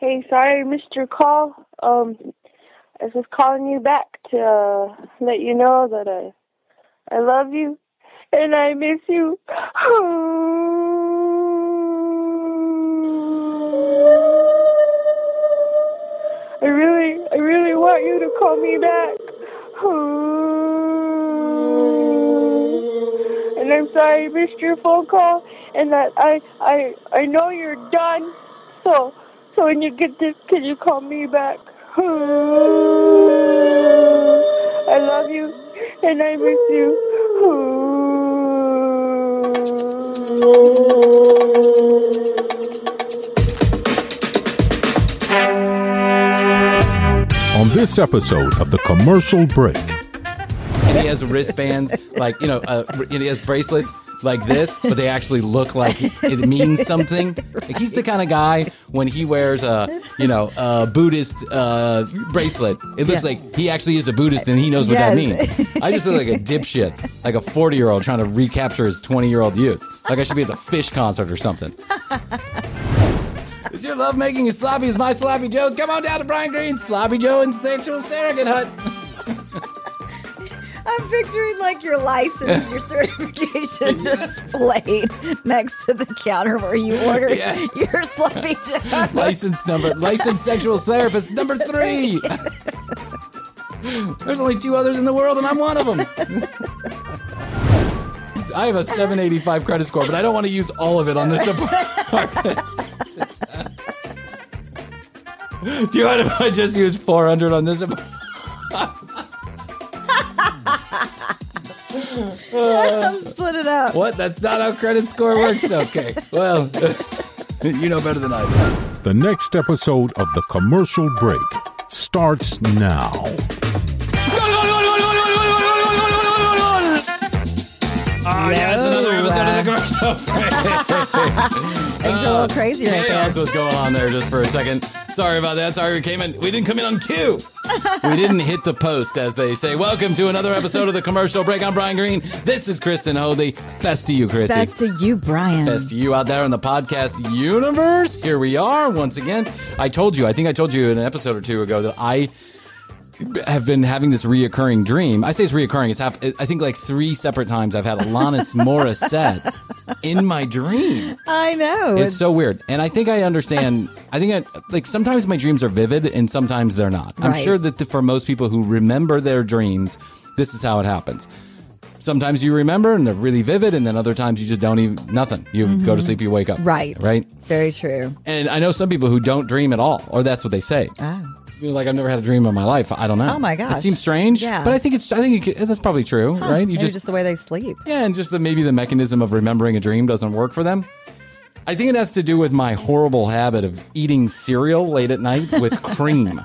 Hey, sorry your call. Um, I was just calling you back to uh, let you know that I I love you and I miss you. I really, I really want you to call me back. And I'm sorry I missed your phone call and that I, I, I know you're done. So, so when you get this, can you call me back? I love you and I miss you. On this episode of The Commercial Break, and he has wristbands like you know, uh, and he has bracelets like this, but they actually look like it means something. Like he's the kind of guy when he wears a you know a Buddhist uh, bracelet, it looks Yeah. like he actually is a Buddhist and he knows what that means. I just look like a dipshit, like a forty year old trying to recapture his twenty year old youth. Like I should be at the Phish concert or something. Is your love making as sloppy as my sloppy Joe's? Come on down to Bryan Green's Sloppy Joe and Sexual Surrogate Hut. I'm picturing like your license, your certification displayed next to the counter where you order Yeah. your sloppy joe. license number, licensed sexual therapist number three. There's only two others in the world, and I'm one of them. I have a 785 credit score, but I don't want to use all of it on this apartment. Do you mind if I just use 400 on this apartment? Split it up. What? That's not how credit score works? Okay. Well, you know better than I do. the next episode of The Commercial Break starts now. Things are a little uh, crazy right there. Chaos was going on there just for a second. Sorry about that. Sorry we came in. We didn't come in on cue. we didn't hit the post, as they say. Welcome to another episode of the commercial break. I'm Bryan Green. This is Kristen Hoadley. Best to you, Krissy. Best to you, Bryan. Best to you out there in the podcast universe. Here we are once again. I told you, I think I told you in an episode or two ago that I have been having this reoccurring dream. I say it's reoccurring. It's happened. I think like three separate times I've had Alanis Morissette in my dream. I know. It's so weird. And I think I understand. I think I, like sometimes my dreams are vivid and sometimes they're not. I'm sure that the, for most people who remember their dreams, this is how it happens. Sometimes you remember and they're really vivid, and then other times you just don't even nothing. You go to sleep, you wake up. Mm-hmm. Right. Right. Very true. And I know some people who don't dream at all, or that's what they say. Oh. You know, like I've never had a dream in my life. I don't know. Oh, my gosh. It seems strange. Yeah. But I think it's. I think it, could- that's probably true, right? You Maybe just, the way they sleep. yeah, and just the, maybe the mechanism of remembering a dream doesn't work for them. I think it has to do with my horrible habit of eating cereal late at night with cream.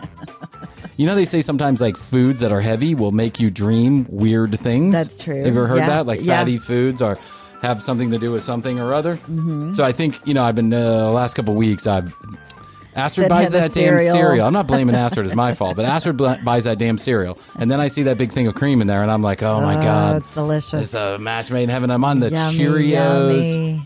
You know, they say sometimes like foods that are heavy will make you dream weird things. That's true. Have you ever heard Yeah. that? Like Yeah. fatty foods or have something to do with something or other. Mm-hmm. So I think you know, I've been uh, the last couple of weeks. I've Astrid buys that damn cereal. cereal. I'm not blaming Astrid; it's my fault. But Astrid bl- buys that damn cereal, and then I see that big thing of cream in there, and I'm like, oh my Oh, god, it's delicious. It's a match made in heaven. I'm on the Yummy, Cheerios. yummy.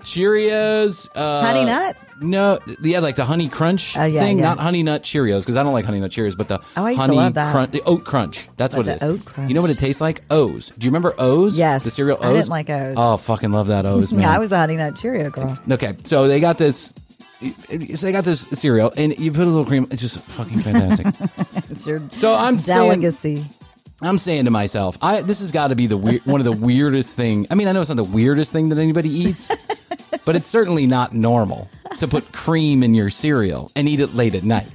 Cheerios. Uh, Honey Nut? No, yeah, like the Honey Crunch Oh, yeah, thing. yeah. Not Honey Nut Cheerios because I don't like Honey Nut Cheerios, but the Oh, I used to Honey love that. Crunch, the Oat Crunch. That's what it is. You know what it tastes like? O's. Do you remember O's? Yes. The cereal O's. I didn't like O's. Oh, fucking love that O's, man. Yeah, I was the Honey Nut Cheerio girl. Okay, so they got this. So they got this cereal, and you put a little cream. It's just fucking fantastic. It's your so I'm saying. I'm saying to myself, I this has got to be the weird, one of the weirdest thing. I mean, I know it's not the weirdest thing that anybody eats, but it's certainly not normal. to put cream in your cereal and eat it late at night.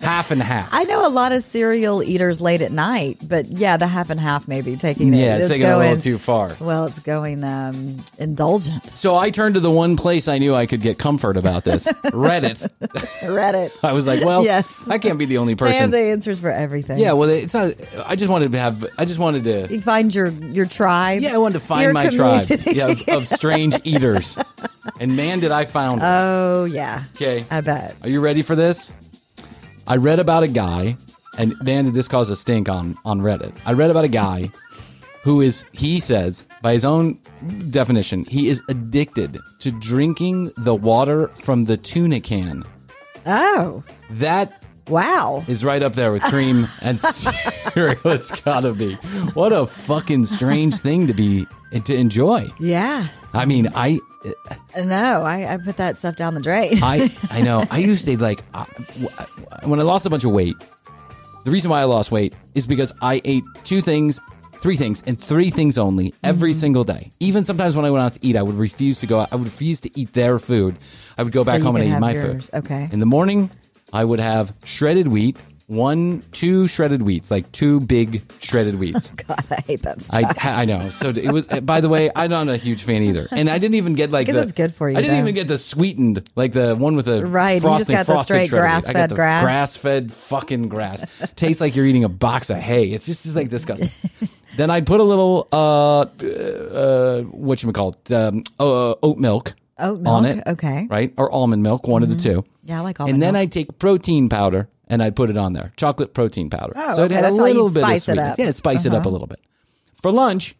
half and half. I know a lot of cereal eaters late at night, but yeah, the half and half maybe taking it. yeah, it's, taking it a little too far. Well, it's going um, indulgent. So I turned to the one place I knew I could get comfort about this Reddit. Reddit. I was like, well, Yes. I can't be the only person. They have the answers for everything. yeah, well, it's not. I just wanted to have. I just wanted to. You find your your tribe. Yeah, I wanted to find my tribe. Yeah, of, of strange eaters. And man, did I found. it. Oh yeah. Okay. I bet. Are you ready for this? I read about a guy, and man, did this cause a stink on on Reddit. I read about a guy who is, he says, by his own definition, he is addicted to drinking the water from the tuna can. Oh That wow. is right up there with cream and cereal. It's gotta be. What a fucking strange thing to be to enjoy. Yeah. I mean, I No, I, I put that stuff down the drain. I I know. I used to like I, when I lost a bunch of weight. The reason why I lost weight is because I ate two things, three things, and three things only every Mm-hmm. single day. Even sometimes when I went out to eat, I would refuse to go. out. I would refuse to eat their food. I would go back you home and eat my yours. food. Okay. In the morning, I would have shredded wheat, one, two shredded wheats, like two big shredded wheats. God, I hate that stuff. I I know. So it was. By the way, I'm not a huge fan either, and I didn't even get like the. it's good for you, I didn't though. even get the sweetened, like the one with the Right, you just got the straight. I got grass-fed grass. grass-fed fucking grass. Tastes like you're eating a box of hay. It's just, it's like disgusting. then I'd put a little uh uh what you call it um, uh, oat milk. Oat on it, okay. right, or almond milk, one of the two. Yeah, I like almond And then milk. I'd take protein powder and I'd put it on there, chocolate protein powder. Oh, so it okay, had that's a little bit of spice it sweetness. up. Uh-huh. Yeah, spice it up a little bit. For lunch,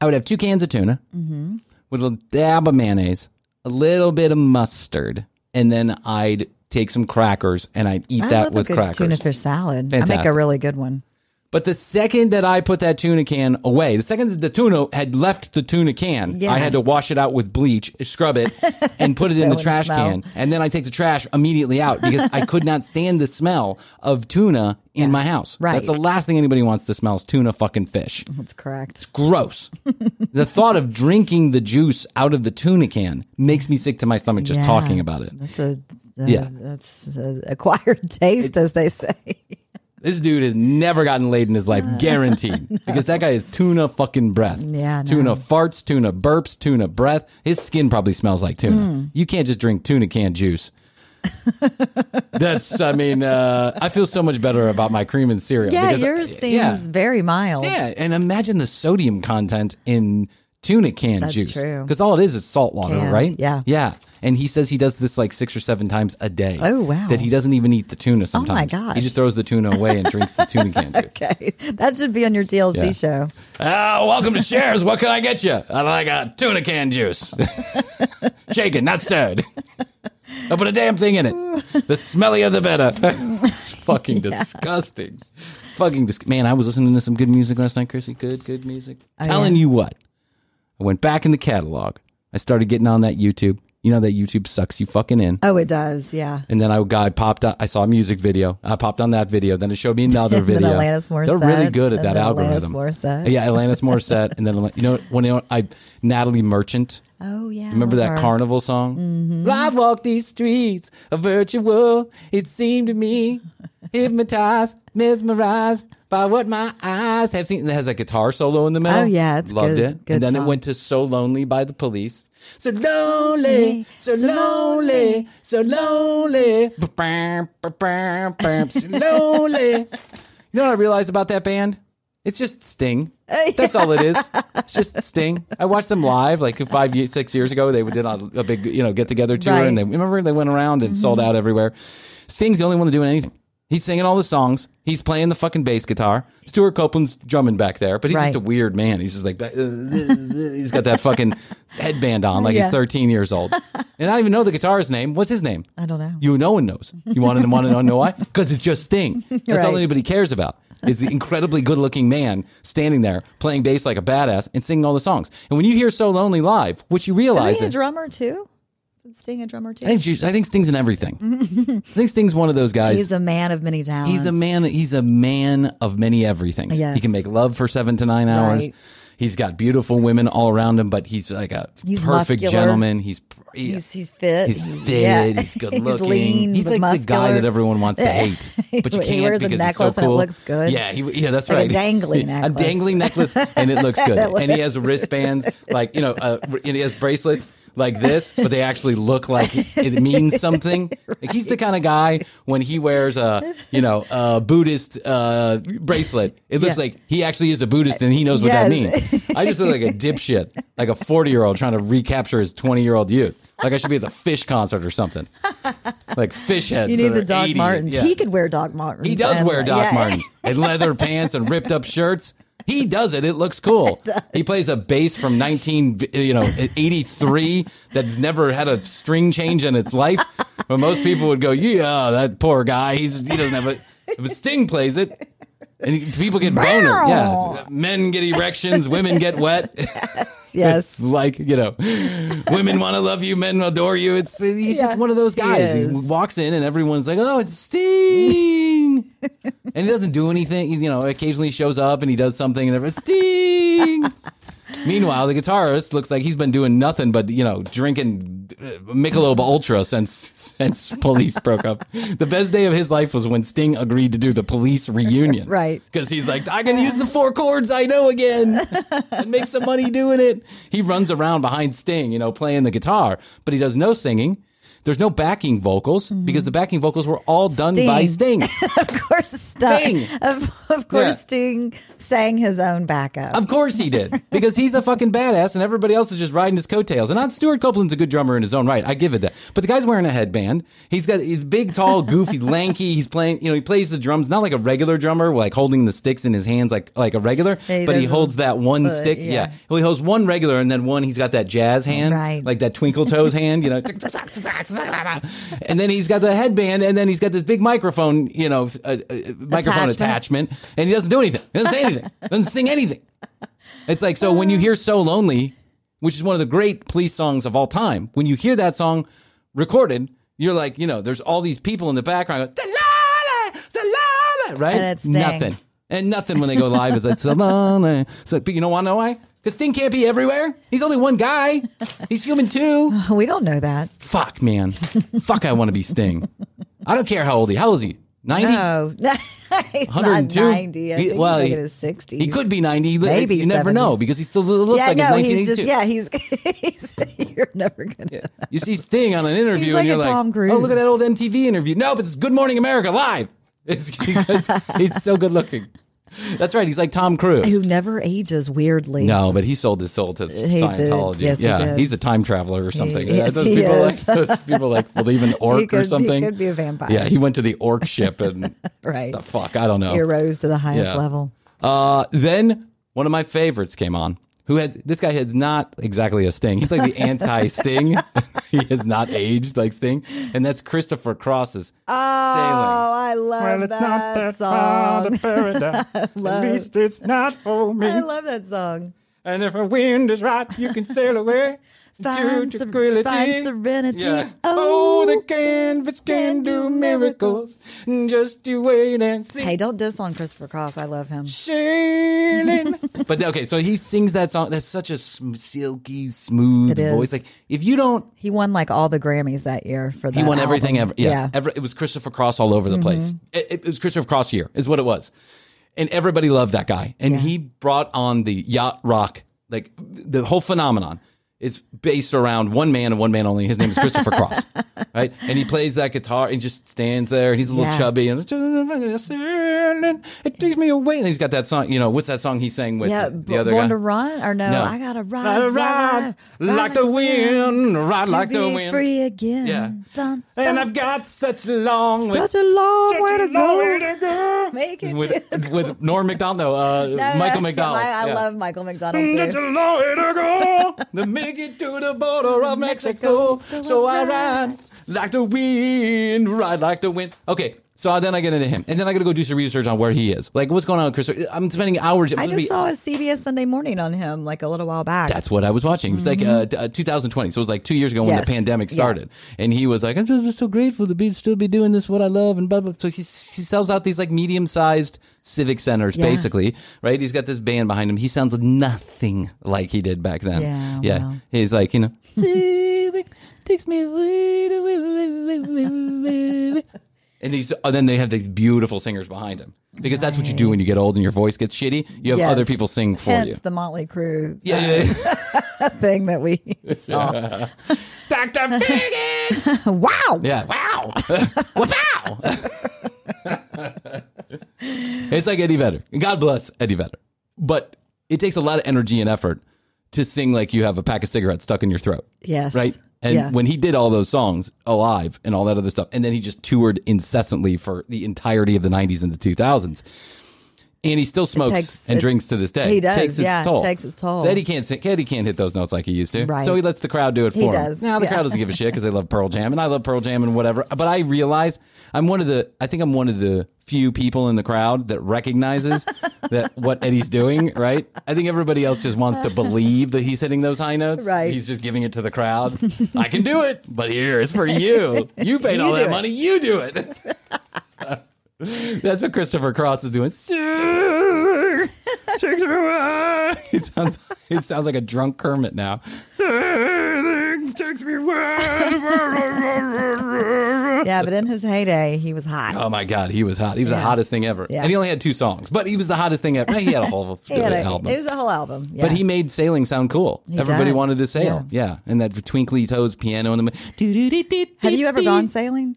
I would have two cans of tuna Mm-hmm. with a dab of mayonnaise, a little bit of mustard, and then I'd take some crackers and I'd eat I that with crackers. tuna fish salad. I make a really good one. But the second that I put that tuna can away, the second that the tuna had left the tuna can, Yeah. I had to wash it out with bleach, scrub it, and put it in the trash can. And then I take the trash immediately out because I could not stand the smell of tuna in my house. Right. That's the last thing anybody wants to smell is tuna fucking fish. That's correct. It's gross. the thought of drinking the juice out of the tuna can makes me sick to my stomach just Yeah. talking about it. That's a uh, Yeah. That's a acquired taste, as they say. This dude has never gotten laid in his life, guaranteed. Because that guy is tuna fucking breath. Yeah, Tuna no. farts, tuna burps, tuna breath. His skin probably smells like tuna. Hmm. You can't just drink tuna can juice. That's, I mean, uh, I feel so much better about my cream and cereal. Yeah, because- yours seems yeah. very mild. Yeah, and imagine the sodium content in tuna can That's juice. Because all it is is salt water, Canned, right? yeah. Yeah. And he says he does this like six or seven times a day. Oh, wow. Oh, That he doesn't even eat the tuna sometimes. Oh my gosh. He just throws the tuna away and drinks the tuna can juice. Okay, that should be on your TLC Yeah. show. Ah, welcome to Cheers. What can I get you? I like a tuna can juice. Shaken, not stirred. Don't put a damn thing in it. The smellier the better. it's fucking disgusting. Fucking dis- man. I was listening to some good music last night, Krissy. Good, good music. Telling yeah? you what, I went back in the catalog. I started getting on that YouTube. You know that YouTube sucks you fucking in. Oh, it does. Yeah. And then I got popped. Up, I saw a music video. I popped on that video. Then it showed me another And then video. Alanis They're really good at that algorithm. Morissette. Yeah, Alanis Morissette, and then you know when I Natalie Merchant. Oh yeah. Remember that her. carnival song? Mm-hmm. I've walked these streets, a virtual. It seemed to me, hypnotized, mesmerized by what my eyes have seen. It has a guitar solo in the middle. Oh, yeah, it's loved good- it. good and then it went to "So Lonely" by the Police. So lonely, so lonely, so lonely, so lonely. You know what I realized about that band? It's just Sting. That's all it is. It's just Sting. I watched them live like five, six years ago. They did a, a big, you know, get together tour, Right. and they remember they went around and sold out everywhere. Sting's the only one doing anything. He's singing all the songs. He's playing the fucking bass guitar. Stewart Copeland's drumming back there, but he's Right. just a weird man. He's just like uh, he's got that fucking headband on, like Yeah. he's 13 years old. And I don't even know the guitarist's name. What's his name? I don't know. You no one knows. You want to want to know why? Because it's just Sting. That's all anybody cares about. Is the incredibly good-looking man standing there playing bass like a badass and singing all the songs. And when you hear "So Lonely" live, what you realize Is he a drummer too? Is Sting a drummer too? I think, I think Sting's in everything. I think Sting's one of those guys. He's a man of many talents. He's a man. He's a man of many everythings. Yes. He can make love for seven to nine hours. Right. He's got beautiful women all around him, but he's like a He's perfect muscular. gentleman. He's he- He's he's fit. He's fit. yeah. He's good looking. lean, he's like the guy that everyone wants to hate, but you He can't wears a because he's so necklace and it cool. looks good. Yeah, he, yeah, that's Like a right. dangling a dangling necklace, and it looks good. And he has wristbands, like you know, uh, and he has bracelets like this, but they actually look like it means something. Like he's the kind of guy when he wears a you know a Buddhist uh, bracelet, it looks Yeah. like he actually is a Buddhist and he knows what that means. I just look like a dipshit, like a forty year old trying to recapture his twenty year old youth. Like I should be at the Phish concert or something. Like fish heads. You need the Doc 80. Martens. Yeah. He could wear Doc Martens. He does wear Doc yeah. Martens and leather pants and ripped up shirts. He does it. It looks cool. He plays a bass from 19, you know, 83 that's never had a string change in its life. But most people would go, "Yeah, that poor guy. He's he doesn't have a." If Sting plays it, and people get boner. Yeah, men get erections, women get wet. Yes. Like you know, women want to love you, men adore you. It's he's just one of those guys. He, is. walks in and everyone's like, "Oh, it's Sting," and he doesn't do anything. He, you know, occasionally shows up and he does something, and everyone's Sting. Meanwhile, the guitarist looks like he's been doing nothing but you know drinking Uh, Michelob Ultra since since Police broke up. The best day of his life was when Sting agreed to do the Police reunion, Right. Because he's like, I can use the four chords I know again and make some money doing it. He runs around behind Sting, you know, playing the guitar, but he does no singing. There's no backing vocals because the backing vocals were all done by Sting. of course, Sting. Sting. Of, of course, Yeah. Sting sang his own backup. Of course he did, because he's a fucking badass, and everybody else is just riding his coattails. And not Stewart Copeland's a good drummer in his own right. I give it that. But the guy's wearing a headband. He's got he's big, tall, goofy, lanky. He's playing. You know, he plays the drums not like a regular drummer, like holding the sticks in his hands like like a regular. He but he holds that one but, stick. yeah. Yeah. Well, he holds one regular, and then one he's got that jazz hand, Right. like that twinkle toes hand. You know. and then he's got the headband, and then he's got this big microphone. You know, uh, uh, microphone Attachment. attachment, and he doesn't do anything. He doesn't say anything. Doesn't sing anything. It's like so when you hear "So Lonely," which is one of the great police songs of all time. When you hear that song recorded, you're like, you know, there's all these people in the background, going, "Salala, salala," right? And it's nothing, and nothing when they go live. It's like "Salala." So, but you don't want to know why? Because Sting can't be everywhere. He's only one guy. He's human too. we don't know that. Fuck, man. Fuck, I want to be Sting. I don't care how old he. How old is he? Ninety. No, he's not 102? 90. I He- think well, he's he- like in his 60s. He could be 90. Maybe You never know because he still looks Yeah, like no, he's 1982. just, yeah, he's, he's you're never going to. You see Sting on an interview and you're like, oh, look at that old MTV interview. No, but it's Good Morning America live. It's because he's so good looking. That's right. He's like Tom Cruise. Who never ages weirdly. No, but he sold his soul to He. Scientology. Yes, he yeah, did. he's a time traveler or something. yes, those he people is. like those people like believe in orc He could- or he something. could be a vampire. Yeah, he went to the orc ship and Right. the fuck, I don't know. He rose to the highest Yeah. level. Uh, then one of my favorites came on. Who had this guy has not exactly a Sting. He's like the anti-Sting. he has not aged like Sting, and that's Christopher Cross's Oh, sailing. I love well, it's that, song. paradise. At least it's not for me. I love that song. and if a wind is right, you can sail away Find, to ser- tranquility. find serenity. Yeah. Oh, Oh, the canvas can do miracles. Just you wait and see. Hey, don't diss on Christopher Cross. I love him. Sailing. But okay, so he sings that song. That's such a sm- silky, smooth It is. voice. Like if you don't He won like all the Grammys that year for that. He won everything album. ever. Yeah, yeah. Ever, it was Christopher Cross all over the place. Mm-hmm. It, it was Christopher Cross year, is what it was, and everybody loved that guy. And Yeah. he brought on the yacht rock, like the whole phenomenon is based around one man and one man only. His name is Christopher Cross, right? And he plays that guitar and just stands there. And he's a little Yeah. chubby and it takes me away. And he's got that song. You know what's that song he sang with Yeah, the, b- other Born guy? to Run or no? No. I gotta ride, Ride, ride, ride, like the wind, ride like the wind. free again. Yeah. Dun, And. I've got such a long way, such a long such way a to long way go. to go. Make it. with with Norm Macdonald, no, uh, No, Michael no. McDonald. I, I Yeah. love Michael McDonald Such a long way to go. to make it to the border of Mexico. So I ride like the wind, ride like the wind. Okay, so then I get into him, and then I got to go do some research on where he is. Like, what's going on with Chris? I'm spending hours. I just be- saw a CBS Sunday Morning on him like a little while back. That's what I was watching. It was like uh, t- uh, 2020, so it was like two years ago when Yes. the pandemic Yeah. started, and he was like, "I'm just so grateful to be still be doing this, what I love," and blah blah. So he he sells out these like medium sized civic centers, Yeah. basically, right? He's got this band behind him. He sounds nothing like he did back then. Yeah, yeah. well. He's like, you know, "Sailing takes me away, away, away, away, away, away, away." And these, and then they have these beautiful singers behind him because that's what you do when you get old and your voice gets shitty. You have Yes. other people sing for Hence you. the Motley Crue Yeah, uh, yeah, yeah. thing that we saw. Dr. Biggin! Wow. Yeah. Wow. wow. it's like Eddie Vedder. God bless Eddie Vedder. But it takes a lot of energy and effort to sing like you have a pack of cigarettes stuck in your throat. Yes. Right? And Yeah. when he did all those songs alive and all that other stuff, and then he just toured incessantly for the entirety of the 90s and the 2000s. And he still smokes takes- and it- drinks to this day. He does, Takes its yeah, it toll. takes its toll. So Eddie can't sing, Eddie can't hit those notes like he used to. Right. So he lets the crowd do it for He him. does, Now the yeah. crowd doesn't give a shit because they love Pearl Jam and I love Pearl Jam and whatever. But I realize I'm one of the I think I'm one of the few people in the crowd that recognizes that what Eddie's doing, right? I think everybody else just wants to believe that he's hitting those high notes. Right. He's just giving it to the crowd. I can do it, but here it's for you. You paid all that it. money, you do it. That's what Christopher Cross is doing. Sir, takes me away. He sounds he sounds like a drunk Kermit now. Sir, takes me away. Yeah, but in his heyday, he was hot. Oh my God, he was hot. He was the hottest thing ever. Yeah. And he only had two songs, but he was the hottest thing ever. He had a whole had a- album. It was a whole album. Yeah. But he made sailing sound cool. He Everybody did. wanted to sail. Yeah. And that twinkly toes piano in the middle. Have you ever gone sailing?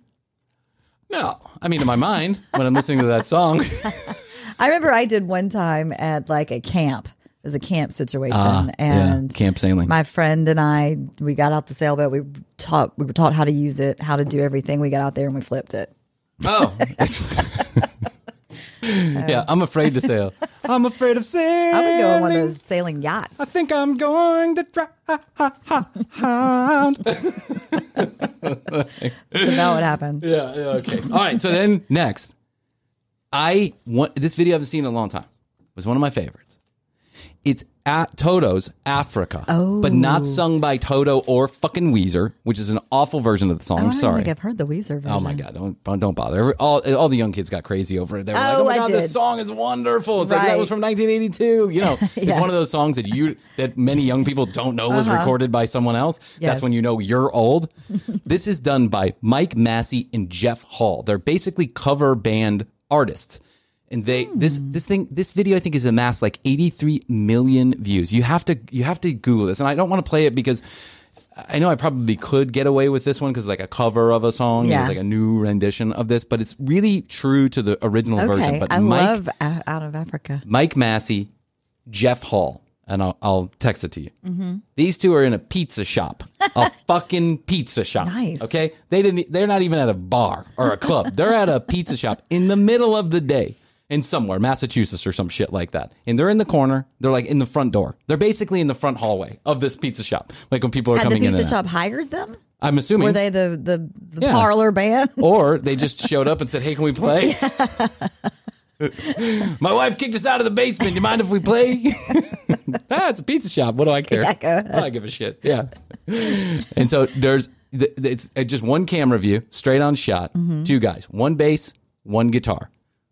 No. I mean, in my mind, when I'm listening to that song. I remember I did one time at like a camp. It was a camp situation, Ah, and yeah, camp sailing. my friend and I we got out the sailboat. We taught we were taught how to use it, how to do everything. We got out there and we flipped it. Oh. yeah, I'm afraid to sail. I'm afraid of sailing. I would go on one of those sailing yachts. I think I'm going to drown. So now what happened? yeah, yeah, okay. All right, so then next, I want this video I haven't seen in a long time. It was one of my favorites. It's at Toto's Africa, but not sung by Toto or fucking Weezer, which is an awful version of the song. Oh, I'm sorry. think I've heard the Weezer version. Oh my god! Don't don't bother. Every- All all the young kids got crazy over it. They were like, Oh, "Oh my I god, did. this song is wonderful." It's like that was from 1982. You know, it's one of those songs that you that many young people don't know was recorded by someone else. That's Uh-huh. When you know you're old. this is done by Mike Massé and Jeff Hall. They're basically cover band artists. And they this Hmm. this thing this video I think is amassed like 83 million views. You have to you have to Google this, and I don't want to play it because I know I probably could get away with this one because like a cover of a song, Yeah. it's like a new rendition of this, but it's really true to the original version. But I Mike love Out of Africa. Mike Massé, Jeff Hall, and I'll, I'll text it to you. Mm-hmm. These two are in a pizza shop, a fucking pizza shop. Nice. Okay, they didn't. They're not even at a bar or a club. they're at a pizza shop in the middle of the day. In somewhere, Massachusetts or some shit like that. And they're in the corner. They're like in the front door. They're basically in the front hallway of this pizza shop. Like when people are Had coming in. pizza and out. shop hired them? I'm assuming. Were they the the, the Yeah. parlor band? or they just showed up and said, "Hey, can we play?" My wife kicked us out of the basement. You mind if we play? ah, it's a pizza shop. What do I care? Yeah. I don't give a shit. Yeah. and so there's it's just one camera view, straight on shot. Mm-hmm. Two guys, one bass, one guitar,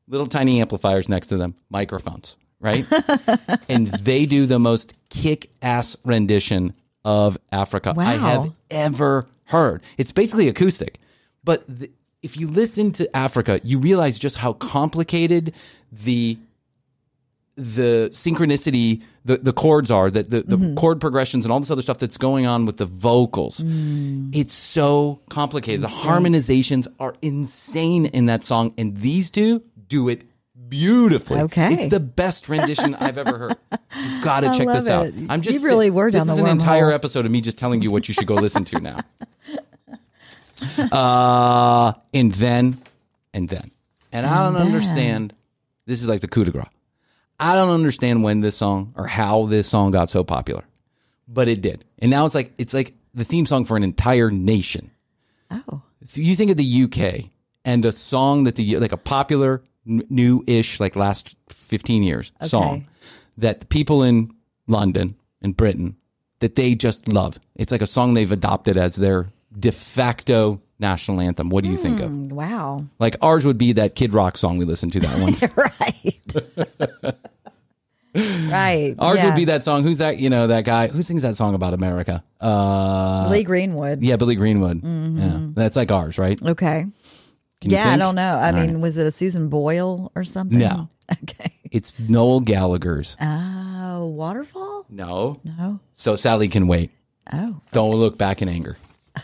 little tiny amplifiers next to them, microphones, right? and they do the most kick ass rendition of Africa I have ever heard. It's basically acoustic, but the, if you listen to Africa, you realize just how complicated the the synchronicity, the, the chords are, that the, the mm-hmm. chord progressions and all this other stuff that's going on with the vocals. Mm. It's so complicated. The harmonizations are insane in that song, and these two do it beautifully. Okay. It's the best rendition I've ever heard. You've got to check this out. it. I'm just You really were this down is the an entire wormhole. episode of me just telling you what you should go listen to now. Uh, and then, and then, and I don't then. understand. This is like the coup de grace. I don't understand when this song or how this song got so popular, but it did, and now it's like it's like the theme song for an entire nation. Oh. you think of the UK and a song that the like a popular new-ish like last 15 years song that the people in London and Britain that they just love. It's like a song they've adopted as their de facto national anthem. What do you think of? Wow. Like ours would be that Kid Rock song we listened to that one. right. right. Ours yeah. would be that song. Who's that? You know that guy who sings that song about America? Uh, Lee Greenwood. yeah, Billy Greenwood. Yeah, that's like ours, right? Okay. Can yeah, I don't know. I All mean, right. was it a Susan Boyle or something? No. Okay. it's Noel Gallagher's. Oh, waterfall? no, No. so Sally can wait. Oh, Don't look back in anger.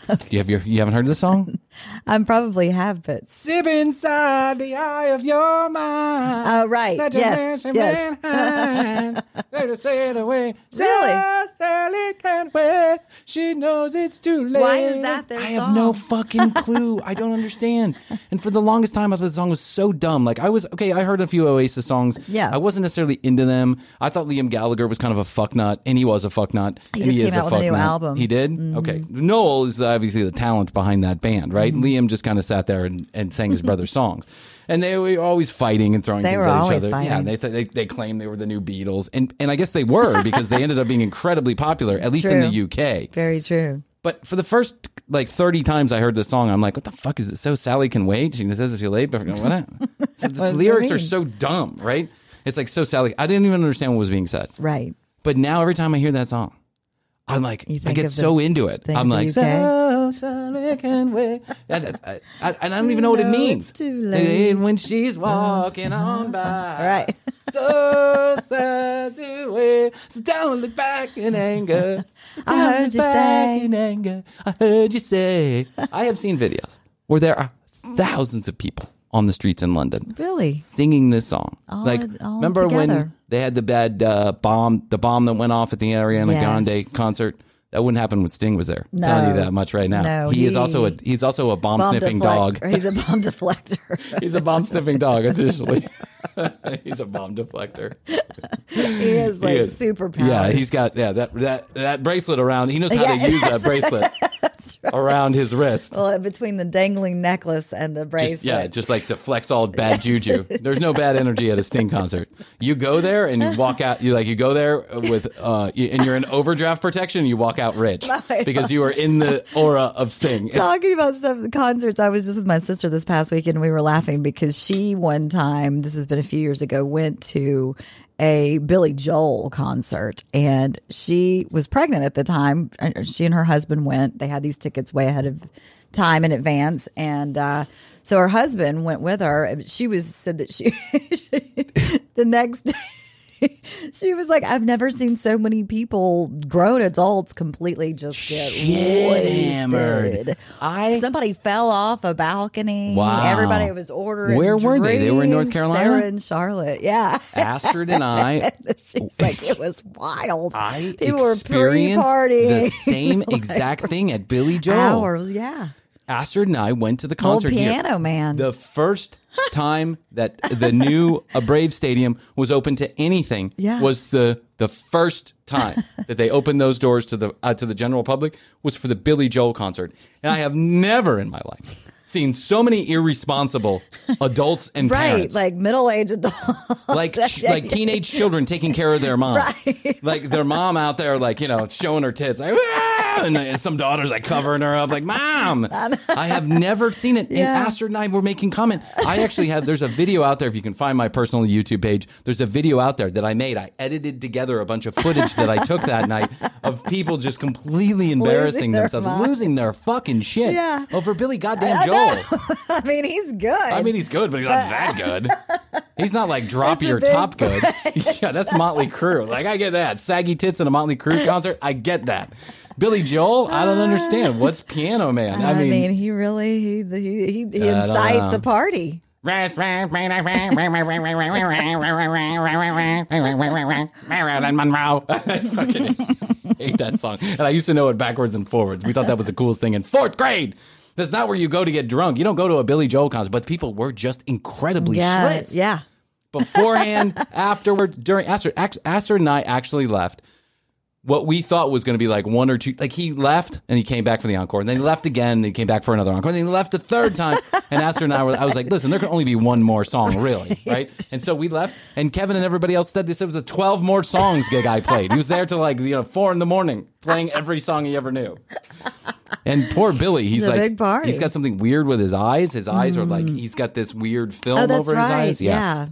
Do you have your? You haven't heard the song? I probably have, but Sip inside the eye of your mind. oh, right. Yes. Yes. Let her sail away. Really? Sally can't wait. She knows it's too late. Why is that their I have no fucking clue. I don't understand. And for the longest time, I thought the song was so dumb. Like I was okay. I heard a few Oasis songs. Yeah. I wasn't necessarily into them. I thought Liam Gallagher was kind of a fucknut, and he was a fucknut. He and just is came out with a new fucknut. album. Mm-hmm. He did. Okay. Noel is obviously the talent behind that band, right? Mm-hmm. Liam just kind of sat there and, and sang his brother's songs. And they were always fighting and throwing They things at each other. Yeah, fighting. they, th- they they claimed they were the new Beatles, and and I guess they were because they ended up being incredibly popular, at least in the UK. Very true. But for the first like thirty times I heard this song, I'm like, what the fuck is it? So Sally can wait. She says it's too late, but what? So the lyrics are so dumb, right? It's like so Sally. I didn't even understand what was being said. Right. But now every time I hear that song, I'm like, I get so into it. I'm like? Sally can wait. I, I, and I don't even know what it means. it's too late. And when she's walking on by. Right. So sad to wait. So don't look back in anger. I Don't heard look you back say. in anger. I heard you say. I have seen videos where there are thousands of people on the streets in London Really? singing this song. All- like, all remember when they had the bad uh, bomb, the bomb that went off at the Ariana Yes. Grande concert? That wouldn't happen when Sting was there. I'm No. telling you that much right now. No, he, is also a he's also a bomb, sniffing dog. He's a bomb deflector. he's a bomb sniffing dog officially. he's a bomb deflector. he has like He is. superpowers. Yeah, he's got yeah that that that bracelet around. He knows how Yeah, to use that bracelet around his wrist. well between the dangling necklace and the bracelet. Just, yeah, just like to flex all bad juju. There's no bad energy at a Sting concert. You go there and you walk out. You like you go there with uh, you, and you're in overdraft protection. You walk out rich because you are in the aura of Sting. Talking about at concerts, I was just with my sister this past weekend. and We were laughing because she one time, this has been a few years ago, went to a Billy Joel concert and she was pregnant at the time. She and her husband went. They had these tickets way ahead of time in advance, and uh, so her husband went with her. She was said that she, the next day. She was like, I've never seen so many people, grown adults, completely just get wasted. I- somebody fell off a balcony. Wow. Everybody was ordering. Where were they? They were in North. Carolina? They were in Charlotte. Yeah. Astrid and I She's like, it was wild. I People were experienced pre-partying. the same exact thing at Billy Joel. Hours, yeah. Astrid and I went to the Old concert here. piano man. The first time that the new a Brave Stadium was open to anything Yeah. was the the first time that they opened those doors to the uh, to the general public was for the Billy Joel concert, and I have never in my life seen so many irresponsible adults and right, parents like middle-aged adults. like like teenage children taking care of their mom, like their mom out there, like you know, showing her tits, like, and, some daughters like covering her up, like mom. I have never seen it. And Yeah. Astrid and I were making comment. I actually have. There's a video out there if you can find my personal YouTube page. There's a video out there that I made. I edited together a bunch of footage that I took that night of people just completely embarrassing their themselves, mind. losing their fucking shit Yeah. over Billy Goddamn Joel. I mean, he's good. I mean, he's good, but he's not that good. He's not like drop your big top good. yeah, that's Motley Crue. Like I get that. Saggy tits in a Motley Crue concert. I get that. Billy Joel, I don't uh, understand. What's Piano Man? I, I mean, mean, he really he he, he, he I don't incites a party. Marilyn Monroe. I fucking hate that song. And I used to know it backwards and forwards. We thought that was the coolest thing in fourth grade. That's not where you go to get drunk. You don't go to a Billy Joel concert, but people were just incredibly Yeah, yeah. beforehand, afterward, during Aster, Astrid and I actually left what we thought was going to be like one or two. Like he left and he came back for the encore, and then he left again, and he came back for another encore, and then he left a third time. and Esther and I were, I was like, listen, there can only be one more song, really, right? And so we left, and Kevin and everybody else said this it was a twelve more songs the guy played. He was there till like you know four in the morning playing every song he ever knew. And poor Billy, he's like, he's got something weird with his eyes. His eyes are like he's got this weird film Oh, over right. his eyes. Yeah. yeah.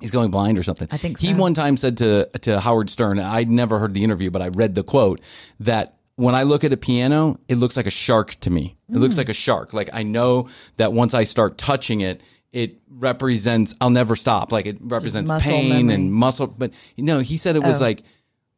He's going blind or something. I think He one time said to to Howard Stern, I'd never heard the interview, but I read the quote that when I look at a piano, it looks like a shark to me. It Mm. looks like a shark. Like I know that once I start touching it, it represents I'll never stop. Like it represents pain memory. and muscle. But you know, he said it was Oh. like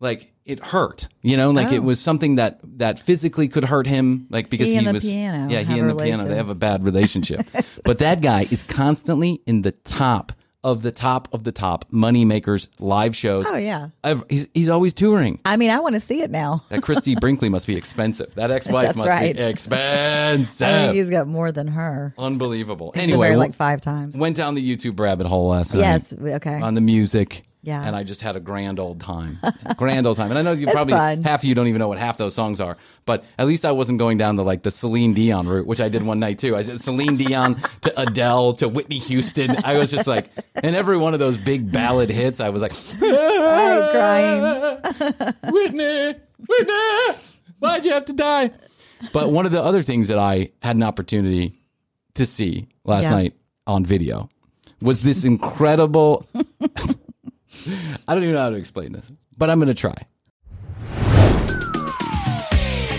like it hurt. You know, like it was something that that physically could hurt him. Like because He he, was piano yeah, he and the piano they have a bad relationship. but that guy is constantly in the top of the top of the top money makers live shows. Oh, yeah. I've, he's he's always touring. I mean, I want to see it now. That Christie Brinkley must be expensive. That ex-wife That's must right. be I expensive. think he's got more than her. Unbelievable. He's anyway, like five times. went down the YouTube rabbit hole last night. Yes. Okay. On the music. Yeah. And I just had a grand old time. grand old time. And I know you probably fun. half of you don't even know what half those songs are, but at least I wasn't going down the like the Celine Dion route, which I did one night too. I said Celine Dion to Adele to Whitney Houston. I was just like, and every one of those big ballad hits, I was like, I'm crying. Whitney, Whitney, why'd you have to die? But one of the other things that I had an opportunity to see last Yeah. night on video was this incredible. I don't even know how to explain this, but I'm going to try.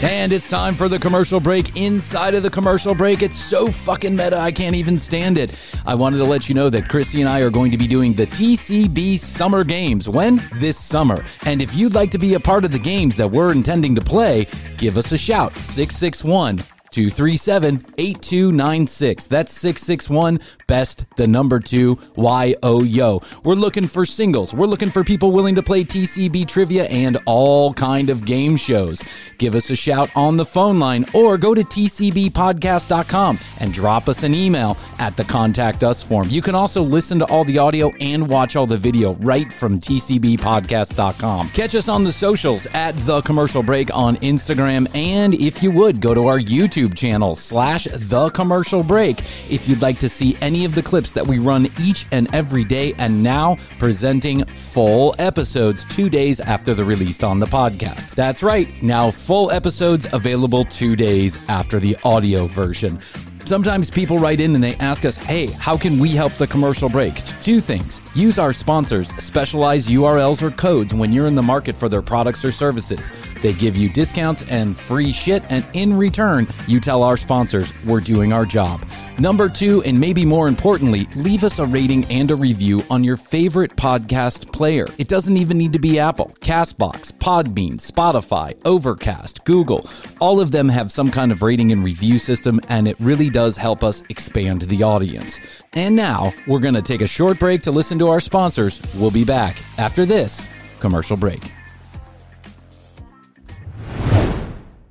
And it's time for the commercial break. Inside of the commercial break, it's so fucking meta, I can't even stand it. I wanted to let you know that Krissy and I are going to be doing the TCB Summer Games. When? This summer. And if you'd like to be a part of the games that we're intending to play, give us a shout 661 237 8296. That's 661 best, the number two, Y O Yo. We're looking for singles. We're looking for people willing to play TCB trivia and all kind of game shows. Give us a shout on the phone line or go to tcbpodcast.com and drop us an email at the contact us form. You can also listen to all the audio and watch all the video right from tcbpodcast.com. Catch us on the socials at the commercial break on Instagram and if you would go to our YouTube channel slash the commercial break if you'd like to see any of the clips that we run each and every day and now presenting full episodes two days after the released on the podcast. That's right, now full episodes available two days after the audio version. Sometimes people write in and they ask us, hey, how can we help the commercial break? Two things. Use our sponsors' specialized URLs or codes when you're in the market for their products or services. They give you discounts and free shit, and in return, you tell our sponsors we're doing our job. Number two, and maybe more importantly, leave us a rating and a review on your favorite podcast player. It doesn't even need to be Apple, Castbox, Podbean, Spotify, Overcast, Google. All of them have some kind of rating and review system, and it really does help us expand the audience. And now, we're going to take a short break to listen to our sponsors. We'll be back after this commercial break.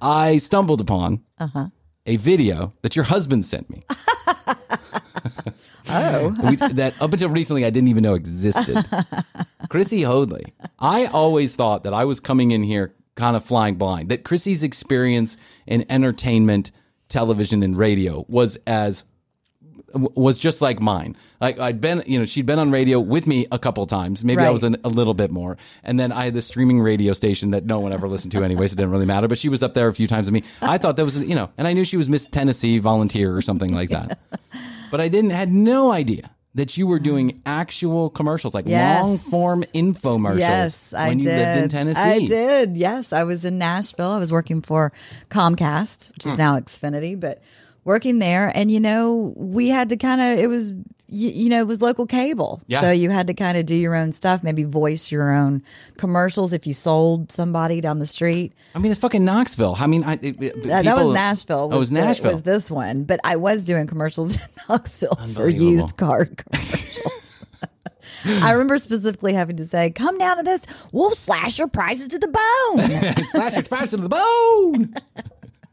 I stumbled upon uh-huh. a video that your husband sent me. Oh. we, that up until recently I didn't even know existed. Krissy Hoadley. I always thought that I was coming in here kind of flying blind. That Krissy's experience in entertainment, television, and radio was as was just like mine. Like I'd been, you know, she'd been on radio with me a couple times. Maybe I was an, a little bit more. And then I had this streaming radio station that no one ever listened to anyways. It didn't really matter. But she was up there a few times with me. I thought that was, you know, and I knew she was Miss Tennessee volunteer or something like that. but I didn't had no idea that you were doing actual commercials, like Yes. long form infomercials. Yes, I when you lived in Tennessee. I did. Yes, I was in Nashville. I was working for Comcast, which is Hmm. now Xfinity, but working there. And you know, we had to kind of. It was. You, you know, it was local cable. Yeah. So you had to kind of do your own stuff, maybe voice your own commercials if you sold somebody down the street. I mean, it's fucking Knoxville. I mean, I, it, it- Uh, that was Nashville. Oh, it was the- Nashville. Was this one? But I was doing commercials in Knoxville for used car commercials. I remember specifically having to say, "Come down to this. We'll slash your prices to the bone." Slash your price to the bone.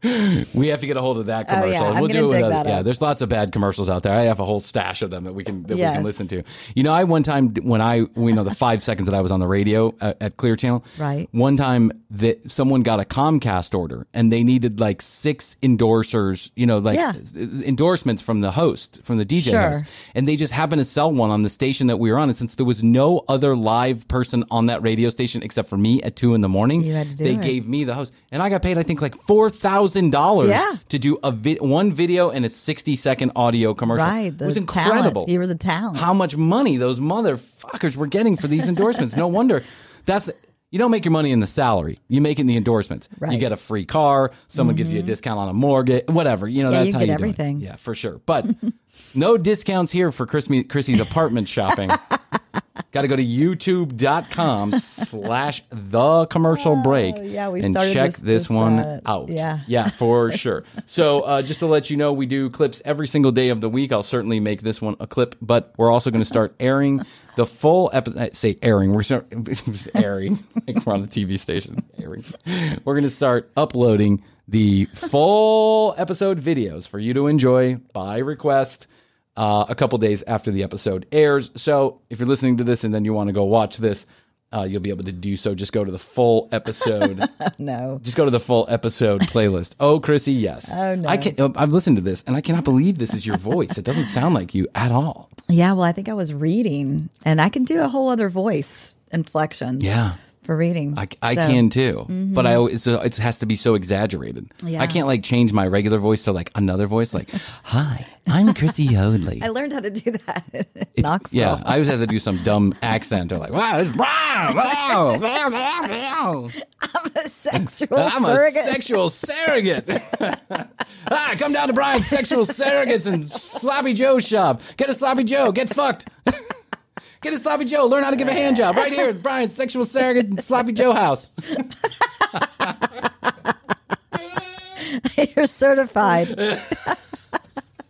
We have to get a hold of that Oh, yeah. commercial. I'm we'll do it with other- that Yeah, there's lots of bad commercials out there. I have a whole stash of them that we can that we can listen to. You know, I one time when I you know the five seconds that I was on the radio at, at Clear Channel. Right. One time that someone got a Comcast order and they needed like six endorsers. You know, like Yeah. endorsements from the host from the DJ Sure. host, and they just happened to sell one on the station that we were on. And since there was no other live person on that radio station except for me at two in the morning, You had to do they it. gave me the host, and I got paid. I think like four thousand dollars Yeah. to do a vi- one video and a 60 second audio commercial. Right, It was incredible. talent. You were the talent. How much money those motherfuckers were getting for these endorsements. no wonder. That's you don't make your money in the salary. You make it in the endorsements. You Right. Mm-hmm. get a free car, someone gives you a discount on a mortgage, whatever. You know, Yeah, that's you how get you everything. Do it. Yeah, for sure. But no discounts here for Krissy, Krissy's apartment shopping. Got to go to youtube.com slash the commercial break Oh, yeah, we and check this- this, this, one uh, out. yeah. Yeah, for sure. So, uh, just to let you know, we do clips every single day of the week. I'll certainly make this one a clip, but we're also going to start airing the full episode. Say airing. We're start, airing. like we're on the TV station. Airing. We're going to start uploading the full episode videos for you to enjoy by request. Uh, a couple days after the episode airs. So if you're listening to this and then you want to go watch this, uh, you'll be able to do so. Just go to the full episode. no. Just go to the full episode playlist. Oh, Krissy, yes. Oh, no. I can. I've listened to this, and I cannot believe this is your voice. It doesn't sound like you at all. Yeah, well, I think I was reading, and I can do a whole other voice inflections. Yeah. For reading. I, I So, can too, but I always it has to be so exaggerated. Yeah. I can't like change my regular voice to like another voice. Like, hi, I'm Krissy Hoadley. I learned how to do that Knoxville. Yeah, I always have to do some dumb accent or like, wow, it's wow, wow, wow, wow. I'm a sexual I'm surrogate. a sexual surrogate. ah, come down to Bryan's sexual surrogates and sloppy Joe shop. Get a sloppy Joe. Get fucked. Get a sloppy Joe. Learn how to give a hand job right here at Bryan's sexual surrogate and sloppy Joe house. You're certified.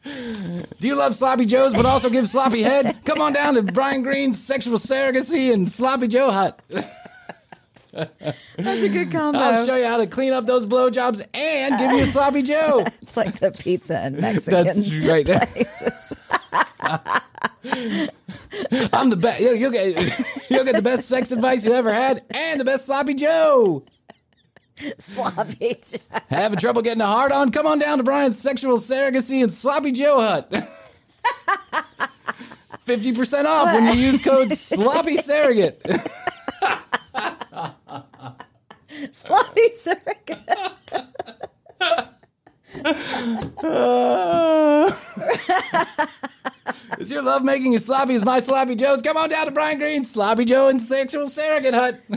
Do you love sloppy Joes but also give sloppy head? Come on down to Bryan Green's sexual surrogacy and sloppy Joe hut. That's a good combo. I'll show you how to clean up those blowjobs and give you a sloppy Joe. It's like the pizza and Mexican. That's right. I'm the best. You'll get you'll get the best sex advice you ever had, and the best sloppy Joe. sloppy. Joe. Having trouble getting a hard on? Come on down to Bryan's sexual surrogacy and sloppy Joe hut. Fifty percent off when you use code sloppy surrogate. Sloppy surrogate. Is your love making as sloppy as my sloppy Joe's? Come on down to Bryan Green's sloppy Joe and sexual surrogate hut.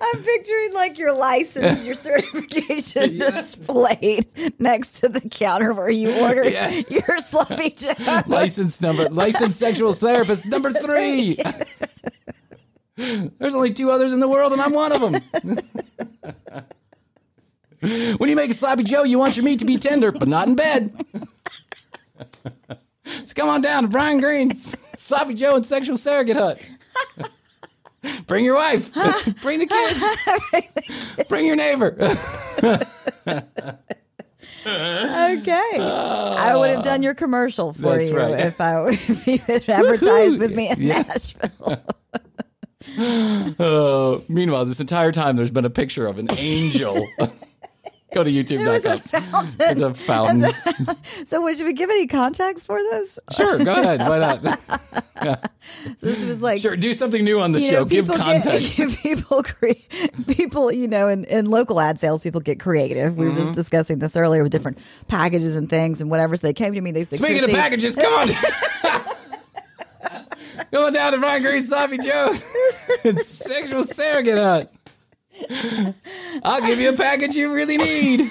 I'm picturing like your license, your certification displayed next to the counter where you order Yeah. your sloppy Joe. license number, licensed sexual therapist number three. There's only two others in the world, and I'm one of them. when you make a sloppy Joe, you want your meat to be tender, but not in bed. Come on down to Bryan Green's Sloppy Joe and Sexual Surrogate Hut. Bring your wife. Bring the kids. Bring your neighbor. Okay. I would have done your commercial for you right. if I if you had advertised with me in Yeah. Nashville. Uh, meanwhile, this entire time, there's been a picture of an angel. Go to YouTube. It was a fountain. It's a fountain. So, should we give any context for this? Sure, go ahead. Why not? This was like Sure, do something new on the show. know, Give context. Get, people, cre- people, you know, in, in local ad sales, people get creative. We were Mm-hmm. just discussing this earlier with different packages and things and whatever. So they came to me. They said, Speaking of packages, come on. On down to Bryan Green Sloppy Joe. it's sexual surrogate hut. I'll give you a package you really need.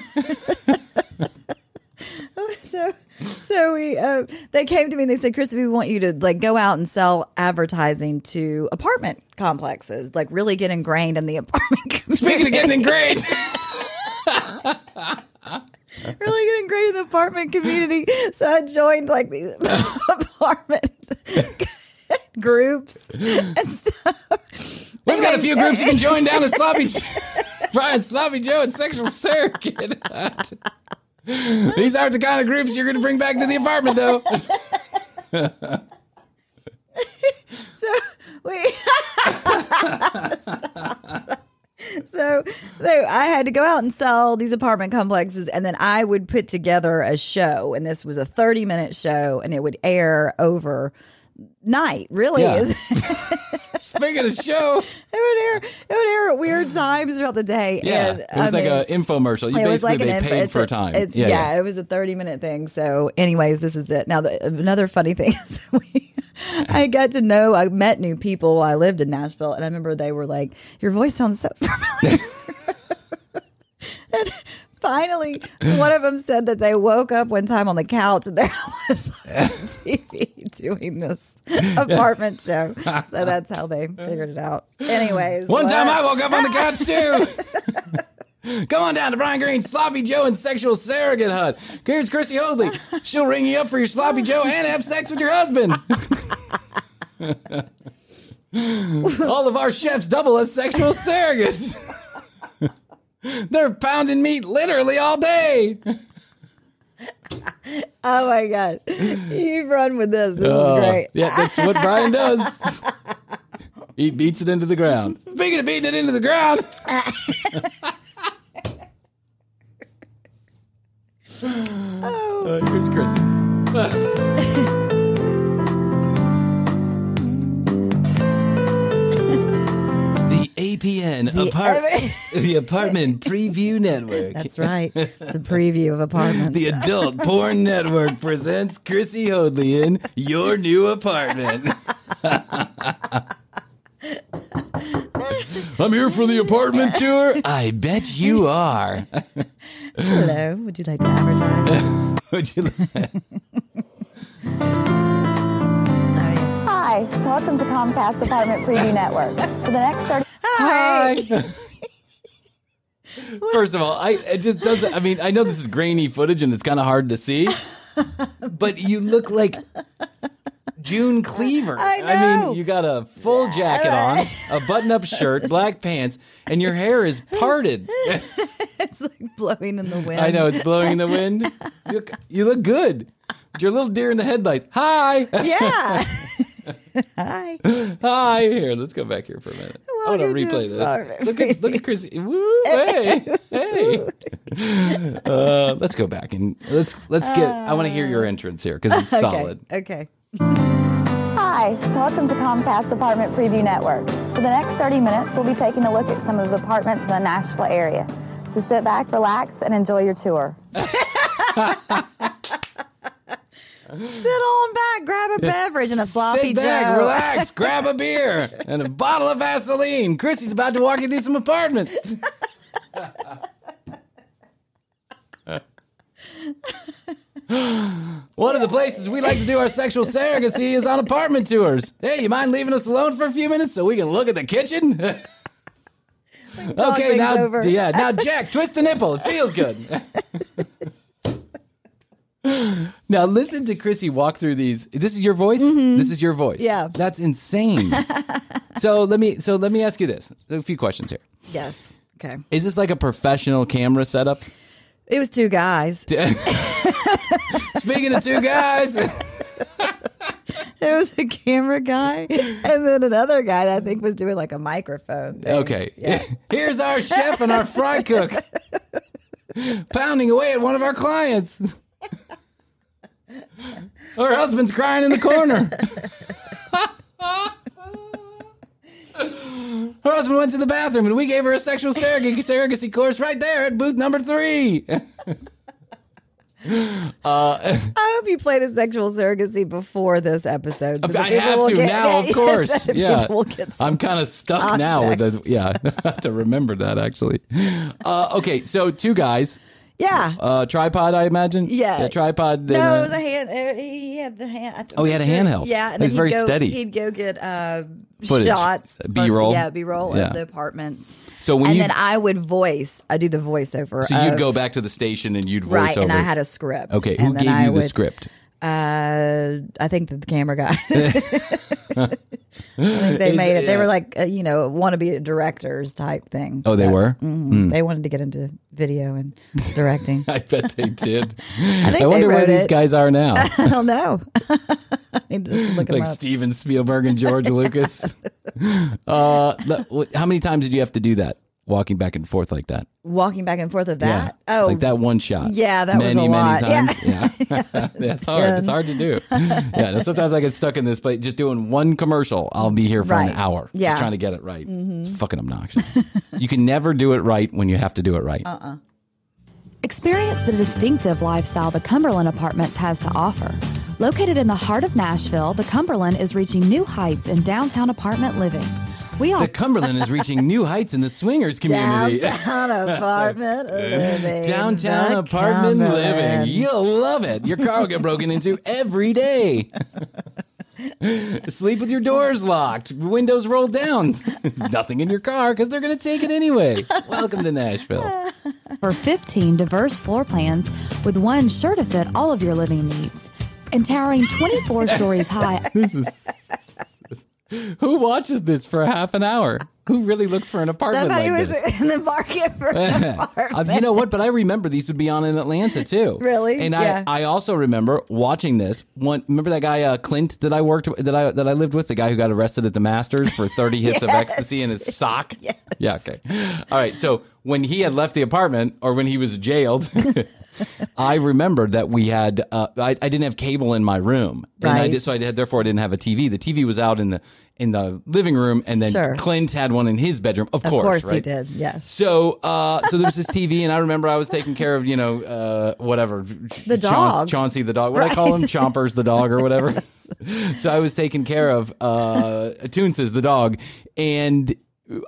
so so we uh, they came to me and they said Chris we want you to like go out and sell advertising to apartment complexes like really get ingrained in the apartment community. Speaking of getting ingrained. really getting ingrained in the apartment community so I joined like these apartment groups and stuff We've got a few groups you can join down at Sloppy Bryan, Sloppy Joe, and Sexual Surrogate. These aren't the kind of groups you're going to bring back to the apartment, though. so We so, so I had to go out and sell these apartment complexes, and then I would put together a show, and this was a thirty minute show, and it would air over night. Really, Yeah. is Speaking of show, it would air it would air at weird times throughout the day. yeah, and, it was like mean, an infomercial. You it was basically like an they info- for a- time. It's, yeah, it was a thirty minute thing. So, anyways, this is it. Now, the, another funny thing is we, I got to know, I met new people. while I lived in Nashville, and I remember they were like, "Your voice sounds so familiar." and finally, one of them said that they woke up one time on the couch and there was TV doing this apartment show. So that's how they figured it out. Anyways, One time? I woke up on the couch too. Come on down to Bryan Green's Sloppy Joe and Sexual Surrogate Hut. Here's Krissy Hoadley. She'll ring you up for your Sloppy Joe and have sex with your husband. All of our chefs double as sexual surrogates. They're pounding meat literally all day. Oh my god, you've run with this. This Oh, is great. Yeah, that's what Bryan does. He beats it into the ground. Speaking of beating it into the ground, Oh. uh, here's Krissy. The APN apart the apartment preview network. That's right. It's a preview of apartments. The Adult Porn Network presents Krissy Hoadley in Your New Apartment. I'm here for the apartment tour. I bet you are. Hello, would you like to advertise? Would you like-. Hi, welcome to Comcast Apartment Preview Network. For the next 30 Hi. First of all, I it just doesn't. I mean, I know this is grainy footage and it's kind of hard to see, but you look like June Cleaver. I know. mean, you got a full jacket on, a button-up shirt, black pants, and your hair is parted. It's like blowing in the wind. I know it's blowing in the wind. You look, you look good. You're a little deer in the headlight. Hi, Yeah. Hi. hi. Here, let's go back here for a minute. I want to replay this. Apartment Look at look at Chris. Woo, hey, hey. Uh, let's go back and let's let's get. I want to hear your entrance here because it's Okay. solid. Okay. Hi, welcome to Comcast Apartment Preview Network. For the next 30 minutes, we'll be taking a look at some of the apartments in the Nashville area. So sit back, relax, and enjoy your tour. Sit on back, grab a beverage and a sloppy Sit back, Joe. relax, grab a beer and a bottle of Vaseline. Krissy's about to walk you through some apartments. One of the places we like to do our sexual surrogacy is on apartment tours. Hey, you mind leaving us alone for a few minutes so we can look at the kitchen? Okay, now, over. yeah, now Jack, twist the nipple. It feels good. now listen to Krissy walk through these. This is your voice. This is your voice. Mm-hmm. Yeah. that's insane. so let me so let me ask you this: a few questions here. Yes. Okay. Is this like a professional camera setup? It was two guys. Speaking of two guys, It was a camera guy and then another guy that I think was doing like a microphone. Thing. okay. Yeah. Here's our chef and our fry cook pounding away at one of our clients. Her husband's crying in the corner. Her husband went to the bathroom and we gave her a sexual surrogacy, surrogacy course right there at booth number three. I hope you played a sexual surrogacy before this episode. so I have to get- now, of course. yeah, people will get I'm kind of stuck now with the yeah. I have to remember that actually. Uh, okay, so two guys, Yeah. uh, tripod, I imagine. Yeah. tripod. no, and, it was a hand. uh, He had the hand. I Oh, he had a sure. handheld. Yeah, and He's very go, steady. He'd go get uh, Footage. shots, Uh, B-roll. Yeah, B roll Yeah. of the apartments. So when and you then I would voice. I do the voiceover. so you'd go back to the station and you'd voice right, over. and I had a script. okay, who gave I you the would- script? Uh, I think the camera guys. think they made it- it. They were like, uh, you know, want to be directors type thing. Oh, they So, were? mhm. They wanted to get into video and directing. I bet they did. I I wonder where these guys are now. I don't know. I need to look like. Steven Spielberg and George Lucas. Uh, how many times did you have to do that? Walking back and forth like that. Walking back and forth of Yeah. that. Oh, like that one shot. Yeah, that was many, a many lot. Yeah. times. Yeah, that's hard. It's hard to do. Yeah, sometimes I get stuck in this place just doing one commercial. I'll be here for Right. an hour, Yeah. Mm-hmm. trying to get it right. It's fucking obnoxious. you can never do it right when you have to do it right. Uh-uh. Experience the distinctive lifestyle the Cumberland Apartments has to offer. Located in the heart of Nashville, the Cumberland is reaching new heights in downtown apartment living. We The Cumberland is reaching new heights in the swingers community. Downtown apartment living. Downtown The apartment living. You'll love it. Your car will get broken into every day. Sleep with your doors locked, windows rolled down. Nothing in your car because they're going to take it anyway. Welcome to Nashville. for 15 diverse floor plans with one sure to fit all of your living needs. And towering 24 stories high, This is. Who watches this for half an hour? Who really looks for an apartment Somebody like was this? in the market for an Uh, apartment. you know what? But I remember these would be on in Atlanta too. Really? And Yeah. I, I also remember watching this. One, remember that guy uh, Clint that I worked that I that I lived with, the guy who got arrested at the Masters for thirty hits of ecstasy in his sock. Yes. Yeah. Okay. All right. So when he had left the apartment, or when he was jailed. I remembered that we had uh, I, I didn't have cable in my room, and I Right. did, so I had therefore I didn't have a TV. The TV was out in the in the living room, and then Sure. Clint had one in his bedroom. Of, Of course, course he did. Yes. So, uh, so there was this TV, and I remember I was taking care of, you know, uh, whatever The dog. Chauncey the dog. What do I call him? Right. Chompers the dog, or whatever. so I was taking care of uh, Toonses the dog, and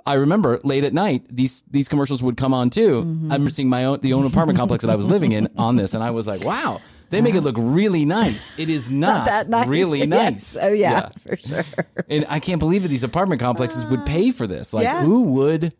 I remember late at night these these commercials would come on too. Mm-hmm. I remember seeing my own the own apartment complex that I was living in on this, and I was like, wow. They make it look really nice. It is not, that nice. really Yes. nice. Oh yeah, for sure. And I can't believe that these apartment complexes would pay for this. Like, yeah. who would?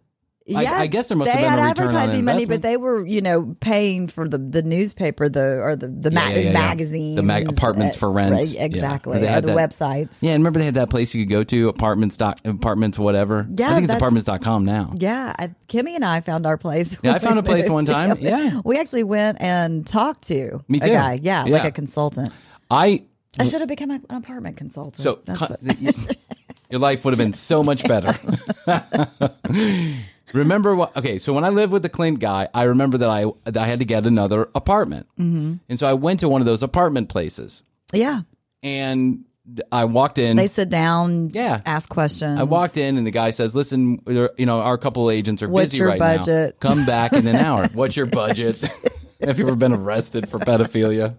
I- Yeah, I, guess there must they have been had a return on advertising money, but they were, you know, paying for the, the newspaper, the or the the Yeah, ma- yeah, yeah, magazines, The mag- apartments uh, for rent. right, Yeah. exactly, or the that- websites. Yeah, and remember they had that place you could go to, apartments dot apartments whatever. Yeah, I think it's apartments.com now. Yeah, I, Kimmy and I found our place. Yeah, I found a place one time. together. Yeah. we actually went and talked to Me a too. guy. Yeah, like a consultant. I I should have become an apartment consultant. so That's co- what, your life would have been so much better. remember what? Okay, so when I lived with the Clint guy, I remember that I that I had to get another apartment, mm-hmm. and so I went to one of those apartment places, yeah. and I walked in. They sit down, Yeah. ask questions. I walked in and the guy says, "Listen, you know, our couple agents are What's busy right now. Come back in an hour. What's your budget? Have you ever been arrested for pedophilia?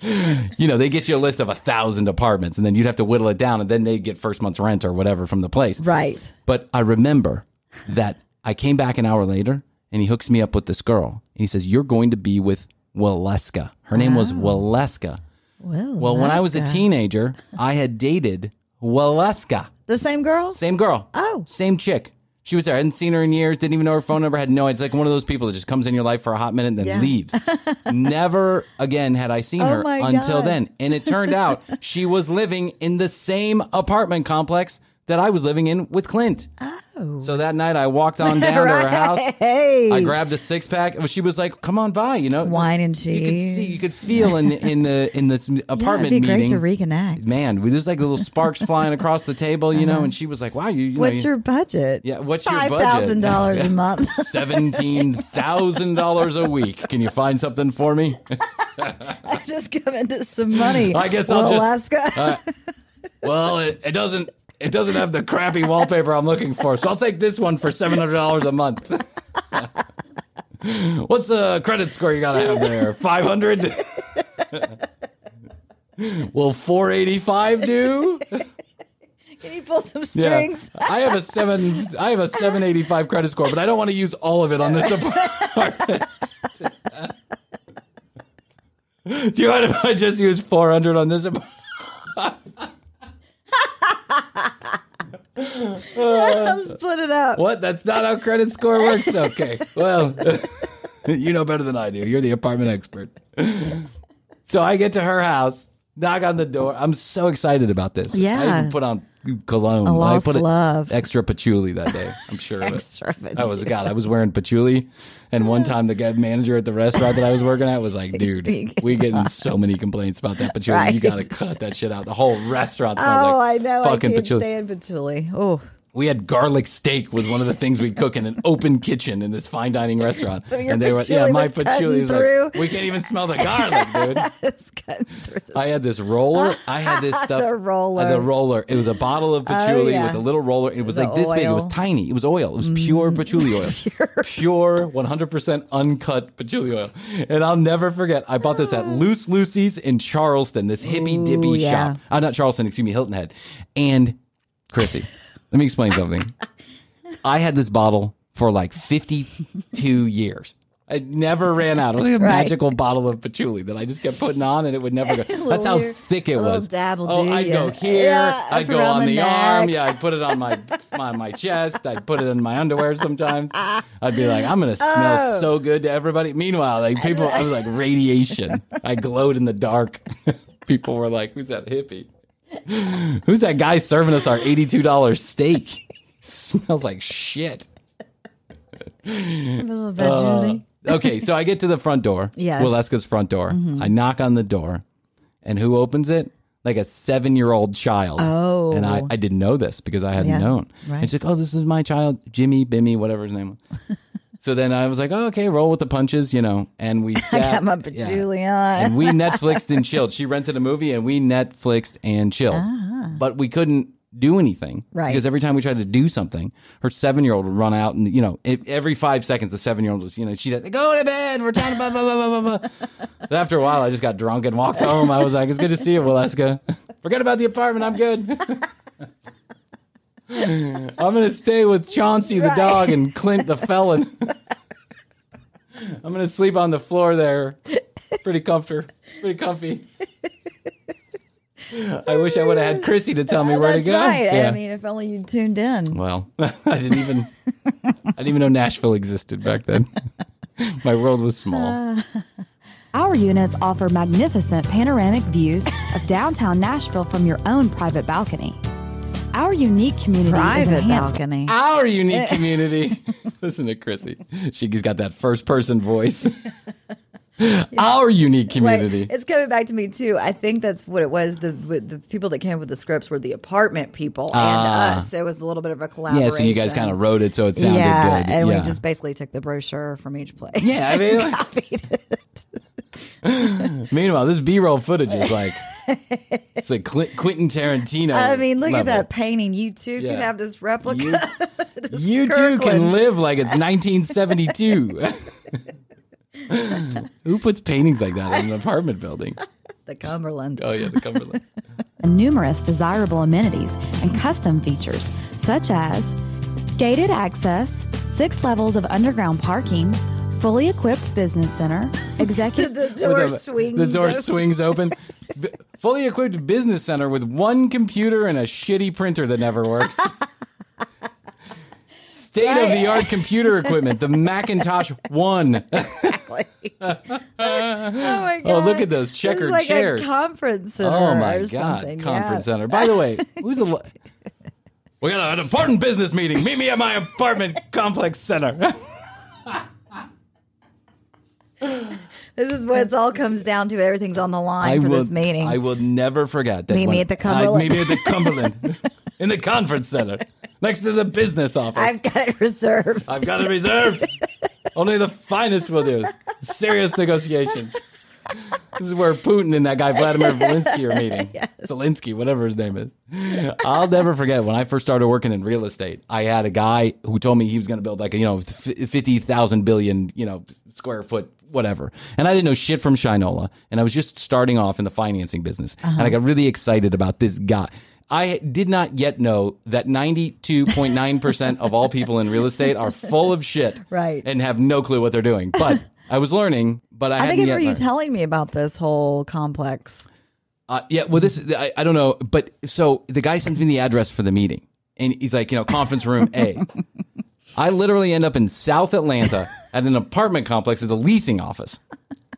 you know, they get you a list of a thousand apartments, and then you'd have to whittle it down, and then they'd get first month's rent or whatever from the place. Right. But I remember that I came back an hour later, and he hooks me up with this girl, and he says, "You're going to be with Waleska." Her name was Waleska. Well, Well, when I was a teenager, I had dated Waleska. the same girl? Same girl. Oh. Same chick. She was there. I hadn't seen her in years. Didn't even know her phone number. Had no. It's like one of those people that just comes in your life for a hot minute and then Yeah. leaves. Never again had I seen Oh her until God. then. And it turned out she was living in the same apartment complex that I was living in with Clint. Oh. So that night I walked on down to her house. Hey. I grabbed a six pack. She was like, "Come on by," you know. Wine and cheese. You could see, you could feel in in the in this yeah, apartment it'd be meeting. great to reconnect. Man, we- there's like little sparks flying across the table, you know. And she was like, "Wow, you, you know, What's you- your budget? Yeah, what's your Five budget? thousand dollars a month. seventeen thousand dollars a week. Can you find something for me? I'm just come into some money. I guess I'll just- Alaska. Uh, well, it, it doesn't. It doesn't have the crappy wallpaper I'm looking for, so I'll take this one for seven hundred dollars a month. What's the credit score you gotta have there? Five hundred. Will four eighty five do? Can you pull some Yeah. strings? I have a seven. I have a seven eighty five credit score, but I don't want to use all of it on this apartment. Do you mind if I just use four hundred on this apartment? I'll split it up. What? That's not how credit score works. Okay. Well, you know better than I do. You're the apartment expert. So I get to her house. knock on the door. I'm so excited about this. Yeah. I even put on cologne. A lost I put love. extra patchouli that day. I'm sure. of it. Extra I was God. I was wearing patchouli, and one time the guy manager at the restaurant that I was working at was like, "Dude, we getting so many complaints about that patchouli. You got to cut that shit out." The whole restaurant smells Oh, like I know. fucking I can't patchouli. stand patchouli. Oh, We had garlic steak was one of the things we cook in an open kitchen in this fine dining restaurant. And they were, yeah, my patchouli was like, we can't even smell the garlic, dude. it's cutting through this. I had this roller. I had this stuff. The roller. Oh, uh, the roller. It was a bottle of patchouli yeah. with a little roller. It was The like this big. It was. Mm. tiny. It was oil. It was pure patchouli oil. pure, 100% uncut patchouli oil. And I'll never forget. I bought this at Loose Lucy's in Charleston, this hippy dippy yeah. shop. Uh, not Charleston, excuse me, Hilton Head. And Krissy, let me explain something. I had this bottle for like 52 years. I never ran out. It was like a Right. magical bottle of patchouli that I just kept putting on and it would never go. That's how here, thick it was. dab will oh, I'd go here. Yeah, I'd go on the the, arm. Yeah, I'd put it on my on my chest. I'd put it in my underwear sometimes. I'd be like, I'm gonna smell Oh. so good to everybody. Meanwhile, like people, I was like radiation. I glowed in the dark. people were like, "Who's that hippie? Who's that guy serving us our eighty-two dollars steak? smells like shit." A little patchouli. okay, so I get to the front door. Yes. Mm-hmm. Waleska's front door. I knock on the door, and who opens it? Like a seven year old child. Oh. And I, I didn't know this because I hadn't Yeah, known. right. And she's like, oh, this is my child, Jimmy, Bimmy, whatever his name was. So then I was like, oh, okay, roll with the punches, you know. And we sat, I got my yeah. patchouli on. And we Netflixed and chilled. She rented a movie and we Netflixed and chilled. Uh-huh. But we couldn't do anything. Right. Because every time we tried to do something, her seven year old would run out and, you know, it, every five seconds, the seven year old was, you know, she'd have, go to bed. We're trying to blah, blah, blah, blah, blah, blah. so after a while, I just got drunk and walked home. I was like, it's good to see you, Waleska. Forget about the apartment. I'm good. I'm going to stay with Chauncey the Right. dog and Clint the felon. I'm going to sleep on the floor there. Pretty comfort, pretty comfy. I wish I would have had Krissy to tell me where That's to go. right. Yeah. I mean, if only you tuned in. well, I didn't even I didn't even know Nashville existed back then. My world was small. Uh. Our units offer magnificent panoramic views of downtown Nashville from your own private balcony. Our unique community is Private enhanced balcony. Our unique community. Listen to Krissy. She's got that first person voice. Our unique community. Wait, it's coming back to me too. I think that's what it was. The the people that came up with the scripts were the apartment people and Ah. us. It was a little bit of a collaboration. yeah, collaboration. so you guys kind of wrote it so it sounded yeah, good. and yeah. we just basically took the brochure from each place. Yeah, I mean, like- copied it. Meanwhile, this B-roll footage is like it's like Clint, Quentin Tarantino. I mean, look at that painting. You too Yeah. can have this replica. You, This you too can live like it's 1972. Who puts paintings like that in an apartment building? the Cumberland. Oh yeah, the Cumberland. numerous desirable amenities and custom features, such as gated access, six levels of underground parking, fully equipped business center, executive. The door With swings. The door open. swings open. Fully equipped business center with one computer and a shitty printer that never works. State of the art computer equipment, the Macintosh One. Exactly. oh my god! Oh, look at those checkered like chairs. A conference center. Oh my god, something. conference yeah. center. By the way, who's the? We got an important business meeting. Meet me at my apartment complex center. This is what it all comes down to. Everything's on the line for will, this meeting. I will never forget that. Meet me at the Cumberland. I- meet me at the Cumberland, in the conference center, next to the business office. I've got it reserved. I've got it reserved. Only the finest will do. Serious negotiations. This is where Putin and that guy Vladimir Zelensky are meeting. Zelensky, whatever his name is. I'll never forget when I first started working in real estate. I had a guy who told me he was going to build like a you know fifty thousand billion you know square foot whatever, and I didn't know shit from Shinola, and I was just starting off in the financing business, and I got really excited about this guy. I did not yet know that 92.9% of all people in real estate are full of shit Right. and have no clue what they're doing. But I was learning, but I, I think I remember you telling me about this whole complex. Uh, yeah, well, this I, I don't know, but so the guy sends me the address for the meeting, and he's like, you know, conference room A. I literally end up in South Atlanta at an apartment complex at the leasing office.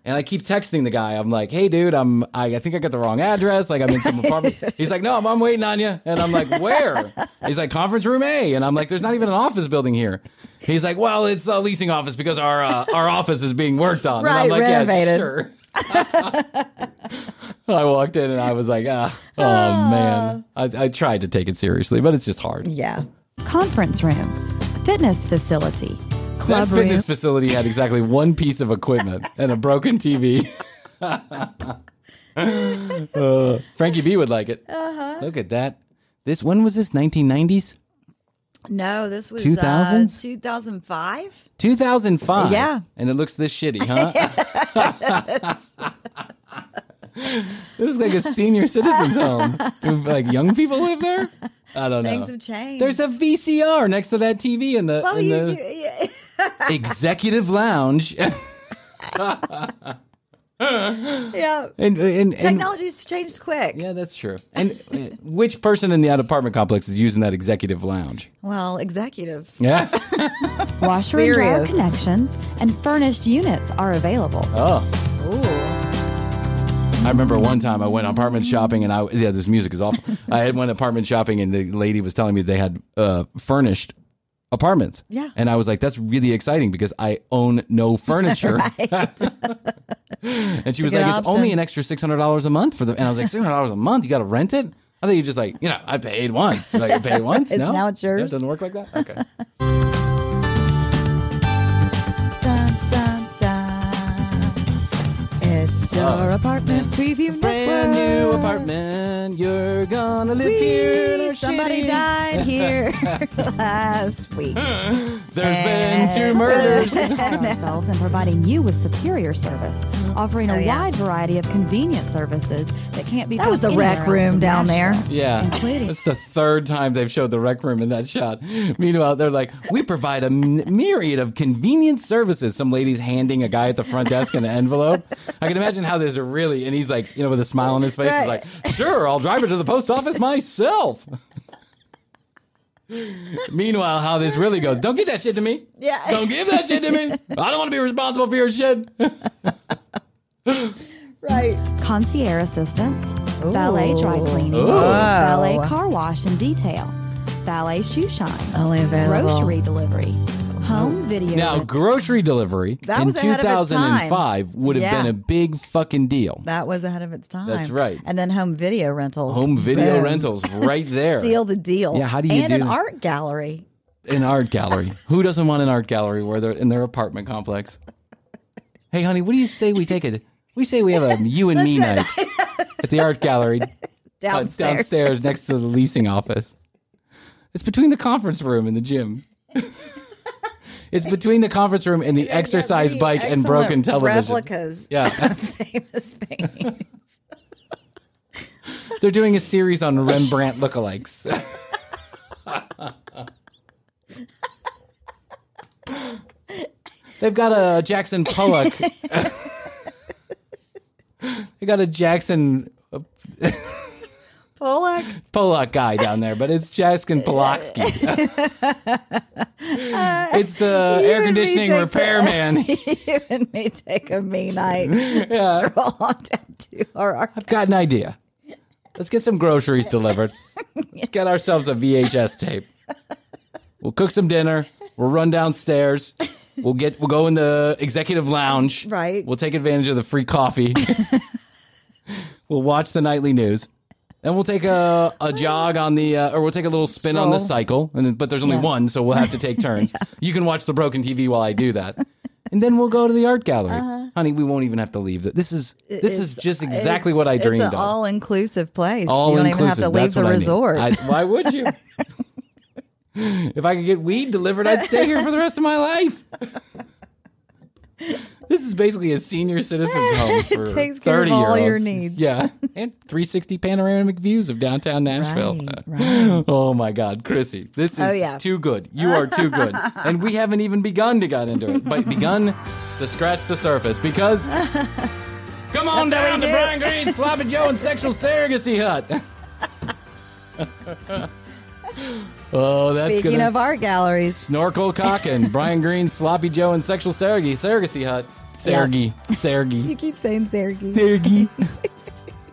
And I keep texting the guy. I'm like, "Hey, dude, I'm. I, I think I got the wrong address. Like, I'm in some apartment." He's like, "No, I'm, I'm waiting on you." And I'm like, "Where?" He's like, "Conference room A." And I'm like, "There's not even an office building here." He's like, "Well, it's a leasing office because our uh, our office is being worked on." and I'm Right, like, renovated. "Yeah, sure." I walked in and I was like, ah, "Oh man." I, I tried to take it seriously, but it's just hard. Yeah. conference room, fitness facility, That club room. fitness facility had exactly one piece of equipment and a broken TV. Uh, Frankie B would like it. Uh-huh. Look at that. This when was this? 1990s, No, this was 2000s? 2005. 2005. Yeah. and it looks this shitty, huh? this is like a senior citizens home. Do, Like young people live there. I don't know. Things have changed. There's a VCR next to that TV in the, well, in you, the you, yeah. executive lounge. yeah. and, and, and Technology's changed quick. Yeah, that's true. And uh, which person in the apartment complex is using that executive lounge? Well, executives. Yeah. washer and dryer connections, and furnished units are available. Oh. I remember one time I went apartment shopping and I yeah this music is awful. I had went apartment shopping and the lady was telling me they had uh, furnished apartments. Yeah. And I was like, that's really exciting because I own no furniture. and she was like, good it's only an extra six hundred dollars a month for the. And I was like, six hundred dollars a month? You got to rent it? I thought you just like, you know, I paid once. Like, I paid once. No, now it's yours. it doesn't work like that. Okay. Dun, dun, dun. It's your apartment preview Brand new apartment. You're gonna live Whee! here. in our Somebody shitty- died here last week. There's been two murders. pride ourselves in providing you with superior service, offering oh, a Oh, yeah. wide variety of convenient services that can't be That was the rec room down there. Yeah, including it's the third time they've showed the rec room in that shot. Meanwhile, they're like, "We provide a m- myriad of convenient services." Some lady's handing a guy at the front desk an envelope. I can imagine how this are really, and he's like, you know, with a smile on his face, he's Right. like, "Sure, I'll drive her to the post office myself." Meanwhile, how this really goes? Don't give that shit to me. Yeah. Don't give that shit to me. I don't want to be responsible for your shit. Right. concierge assistance, valet dry cleaning, Ooh. valet car wash and detail, valet shoe shine, Only available. grocery delivery, home video. Now, grocery delivery That in was ahead of its 2005 would have Yeah. been a big fucking deal. That was ahead of its time. That's right. And then home video rentals. Home video Boom. rentals right there. Seal the deal. Yeah, how do you and do an art gallery. An art gallery. Who doesn't want an art gallery where they're in their apartment complex? Hey, honey, what do you say we take a? We say we have a you and me night at the art gallery uh, Downstairs. downstairs next to the leasing office. It's between the conference room and the gym. It's between the conference room and the exercise bike and broken television. Replicas. Yeah. of famous paintings. They're doing a series on Rembrandt lookalikes. They've got a Jackson Pollock. they got a Jackson Pollock. Pollock guy down there, but it's Jackson Polaksky. Uh, it's the air conditioning repairman. you and me take a me night. Stroll on down to our art. I've got an idea. Let's get some groceries delivered. Let's get ourselves a VHS tape. We'll cook some dinner. We'll run downstairs. We'll get. We'll go in the executive lounge. Right. We'll take advantage of the free coffee. we'll watch the nightly news. And we'll take a, a jog on the, uh, or we'll take a little spin on the cycle. And then, but there's only Yeah. one, so we'll have to take turns. You can watch the broken TV while I do that. And then we'll go to the art gallery. Honey, we won't even have to leave. The- This is this is just exactly it's- what I dreamed of. It's all inclusive place. All you don't even have to leave the what I resort. I- why would you? if I could get weed delivered, I'd stay here for the rest of my life. This is basically a senior citizens home for takes care of all year your olds. needs. Yeah. And 360 panoramic views of downtown Nashville. Right, right. Oh my God, Krissy. This oh, is Oh, yeah. too good. You are too good. and we haven't even begun to get into it, but begun to scratch the surface because come on That's down what we to do. Bryan Green, Sloppy Joe, and Sexual Surrogacy Hut. Oh, that's Speaking gonna of art galleries, snorkel cock and Bryan Green, Sloppy Joe, and Sexual Surrogacy Surrogacy Hut. Sergey. Sergey. You keep saying Sergey. Sergey.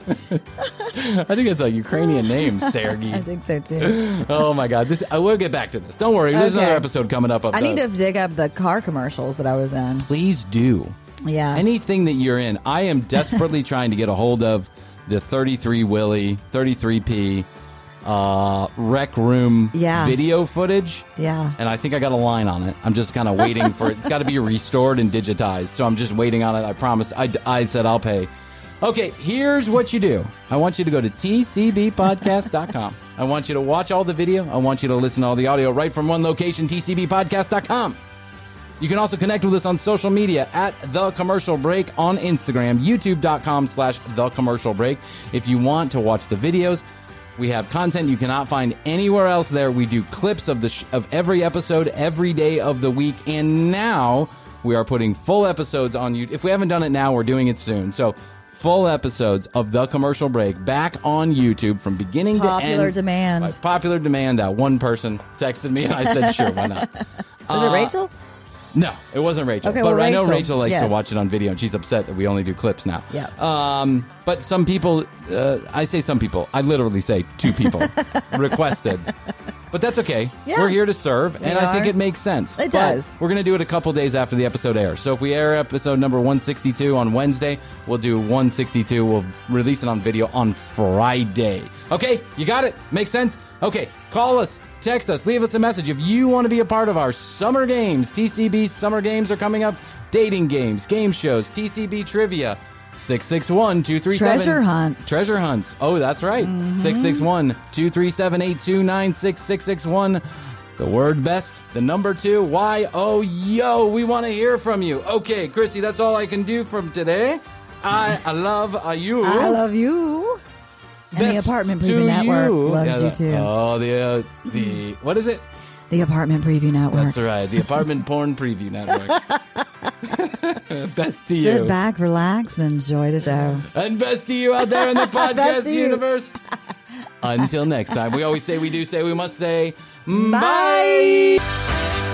I think it's a Ukrainian name, Sergey. I think so too. Oh my God! This uh, I will get back to this. Don't worry. There's Okay. another episode coming up. Of I need to dig up the car commercials that I was in. Please do Yeah. anything that you're in. I am desperately trying to get a hold of the 33 Willie 33p uh, rec room Yeah. video footage. yeah. And I think I got a line on it. I'm just kind of waiting for it. It's got to be restored and digitized. So I'm just waiting on it. I promise. I, I said I'll pay. Okay, here's what you do. I want you to go to tcbpodcast.com. I want you to watch all the video. I want you to listen to all the audio right from one location, tcbpodcast.com. You can also connect with us on social media at The Commercial Break on Instagram, youtube.com slash The Commercial Break. If you want to watch the videos, we have content you cannot find anywhere else there. We do clips of the sh- of every episode every day of the week, and now we are putting full episodes on you. If we haven't done it now, we're doing it soon. So full episodes of The Commercial Break back on YouTube from beginning to end. Popular demand. By popular demand. Uh, one person texted me, and I said, sure, why not? Was it Rachel? No, it wasn't Rachel. Okay, but well, I know Rachel, Rachel likes yes. to watch it on video, and she's upset that we only do clips now. Yeah. Um, but some people, uh, I say some people, I literally say two people requested. But that's okay. Yeah. We're here to serve, and I think are. it makes sense. It But does. We're going to do it a couple days after the episode airs. So if we air episode number 162 on Wednesday, we'll do 162. We'll release it on video on Friday. Okay, you got it? Makes sense? Okay, call us, text us, leave us a message. If you want to be a part of our summer games, TCB summer games are coming up, dating games, game shows, TCB trivia. 661 237 Treasure hunts. Treasure hunts. Oh, that's right. 661 237 8296 661. The word best, the number two, Y O yo. We want to hear from you. Okay, Krissy, that's all I can do from today. I, I love uh, you. I love you. And the Apartment Preview Network you. loves Yeah, you too. Oh, the uh, the what is it? the Apartment Preview Network. That's right. The Apartment Porn Preview Network. best to Sit you. back, relax, and enjoy the show. And best to you out there in the podcast Best to you. universe. Until next time, we always say we do say we must say Bye. bye.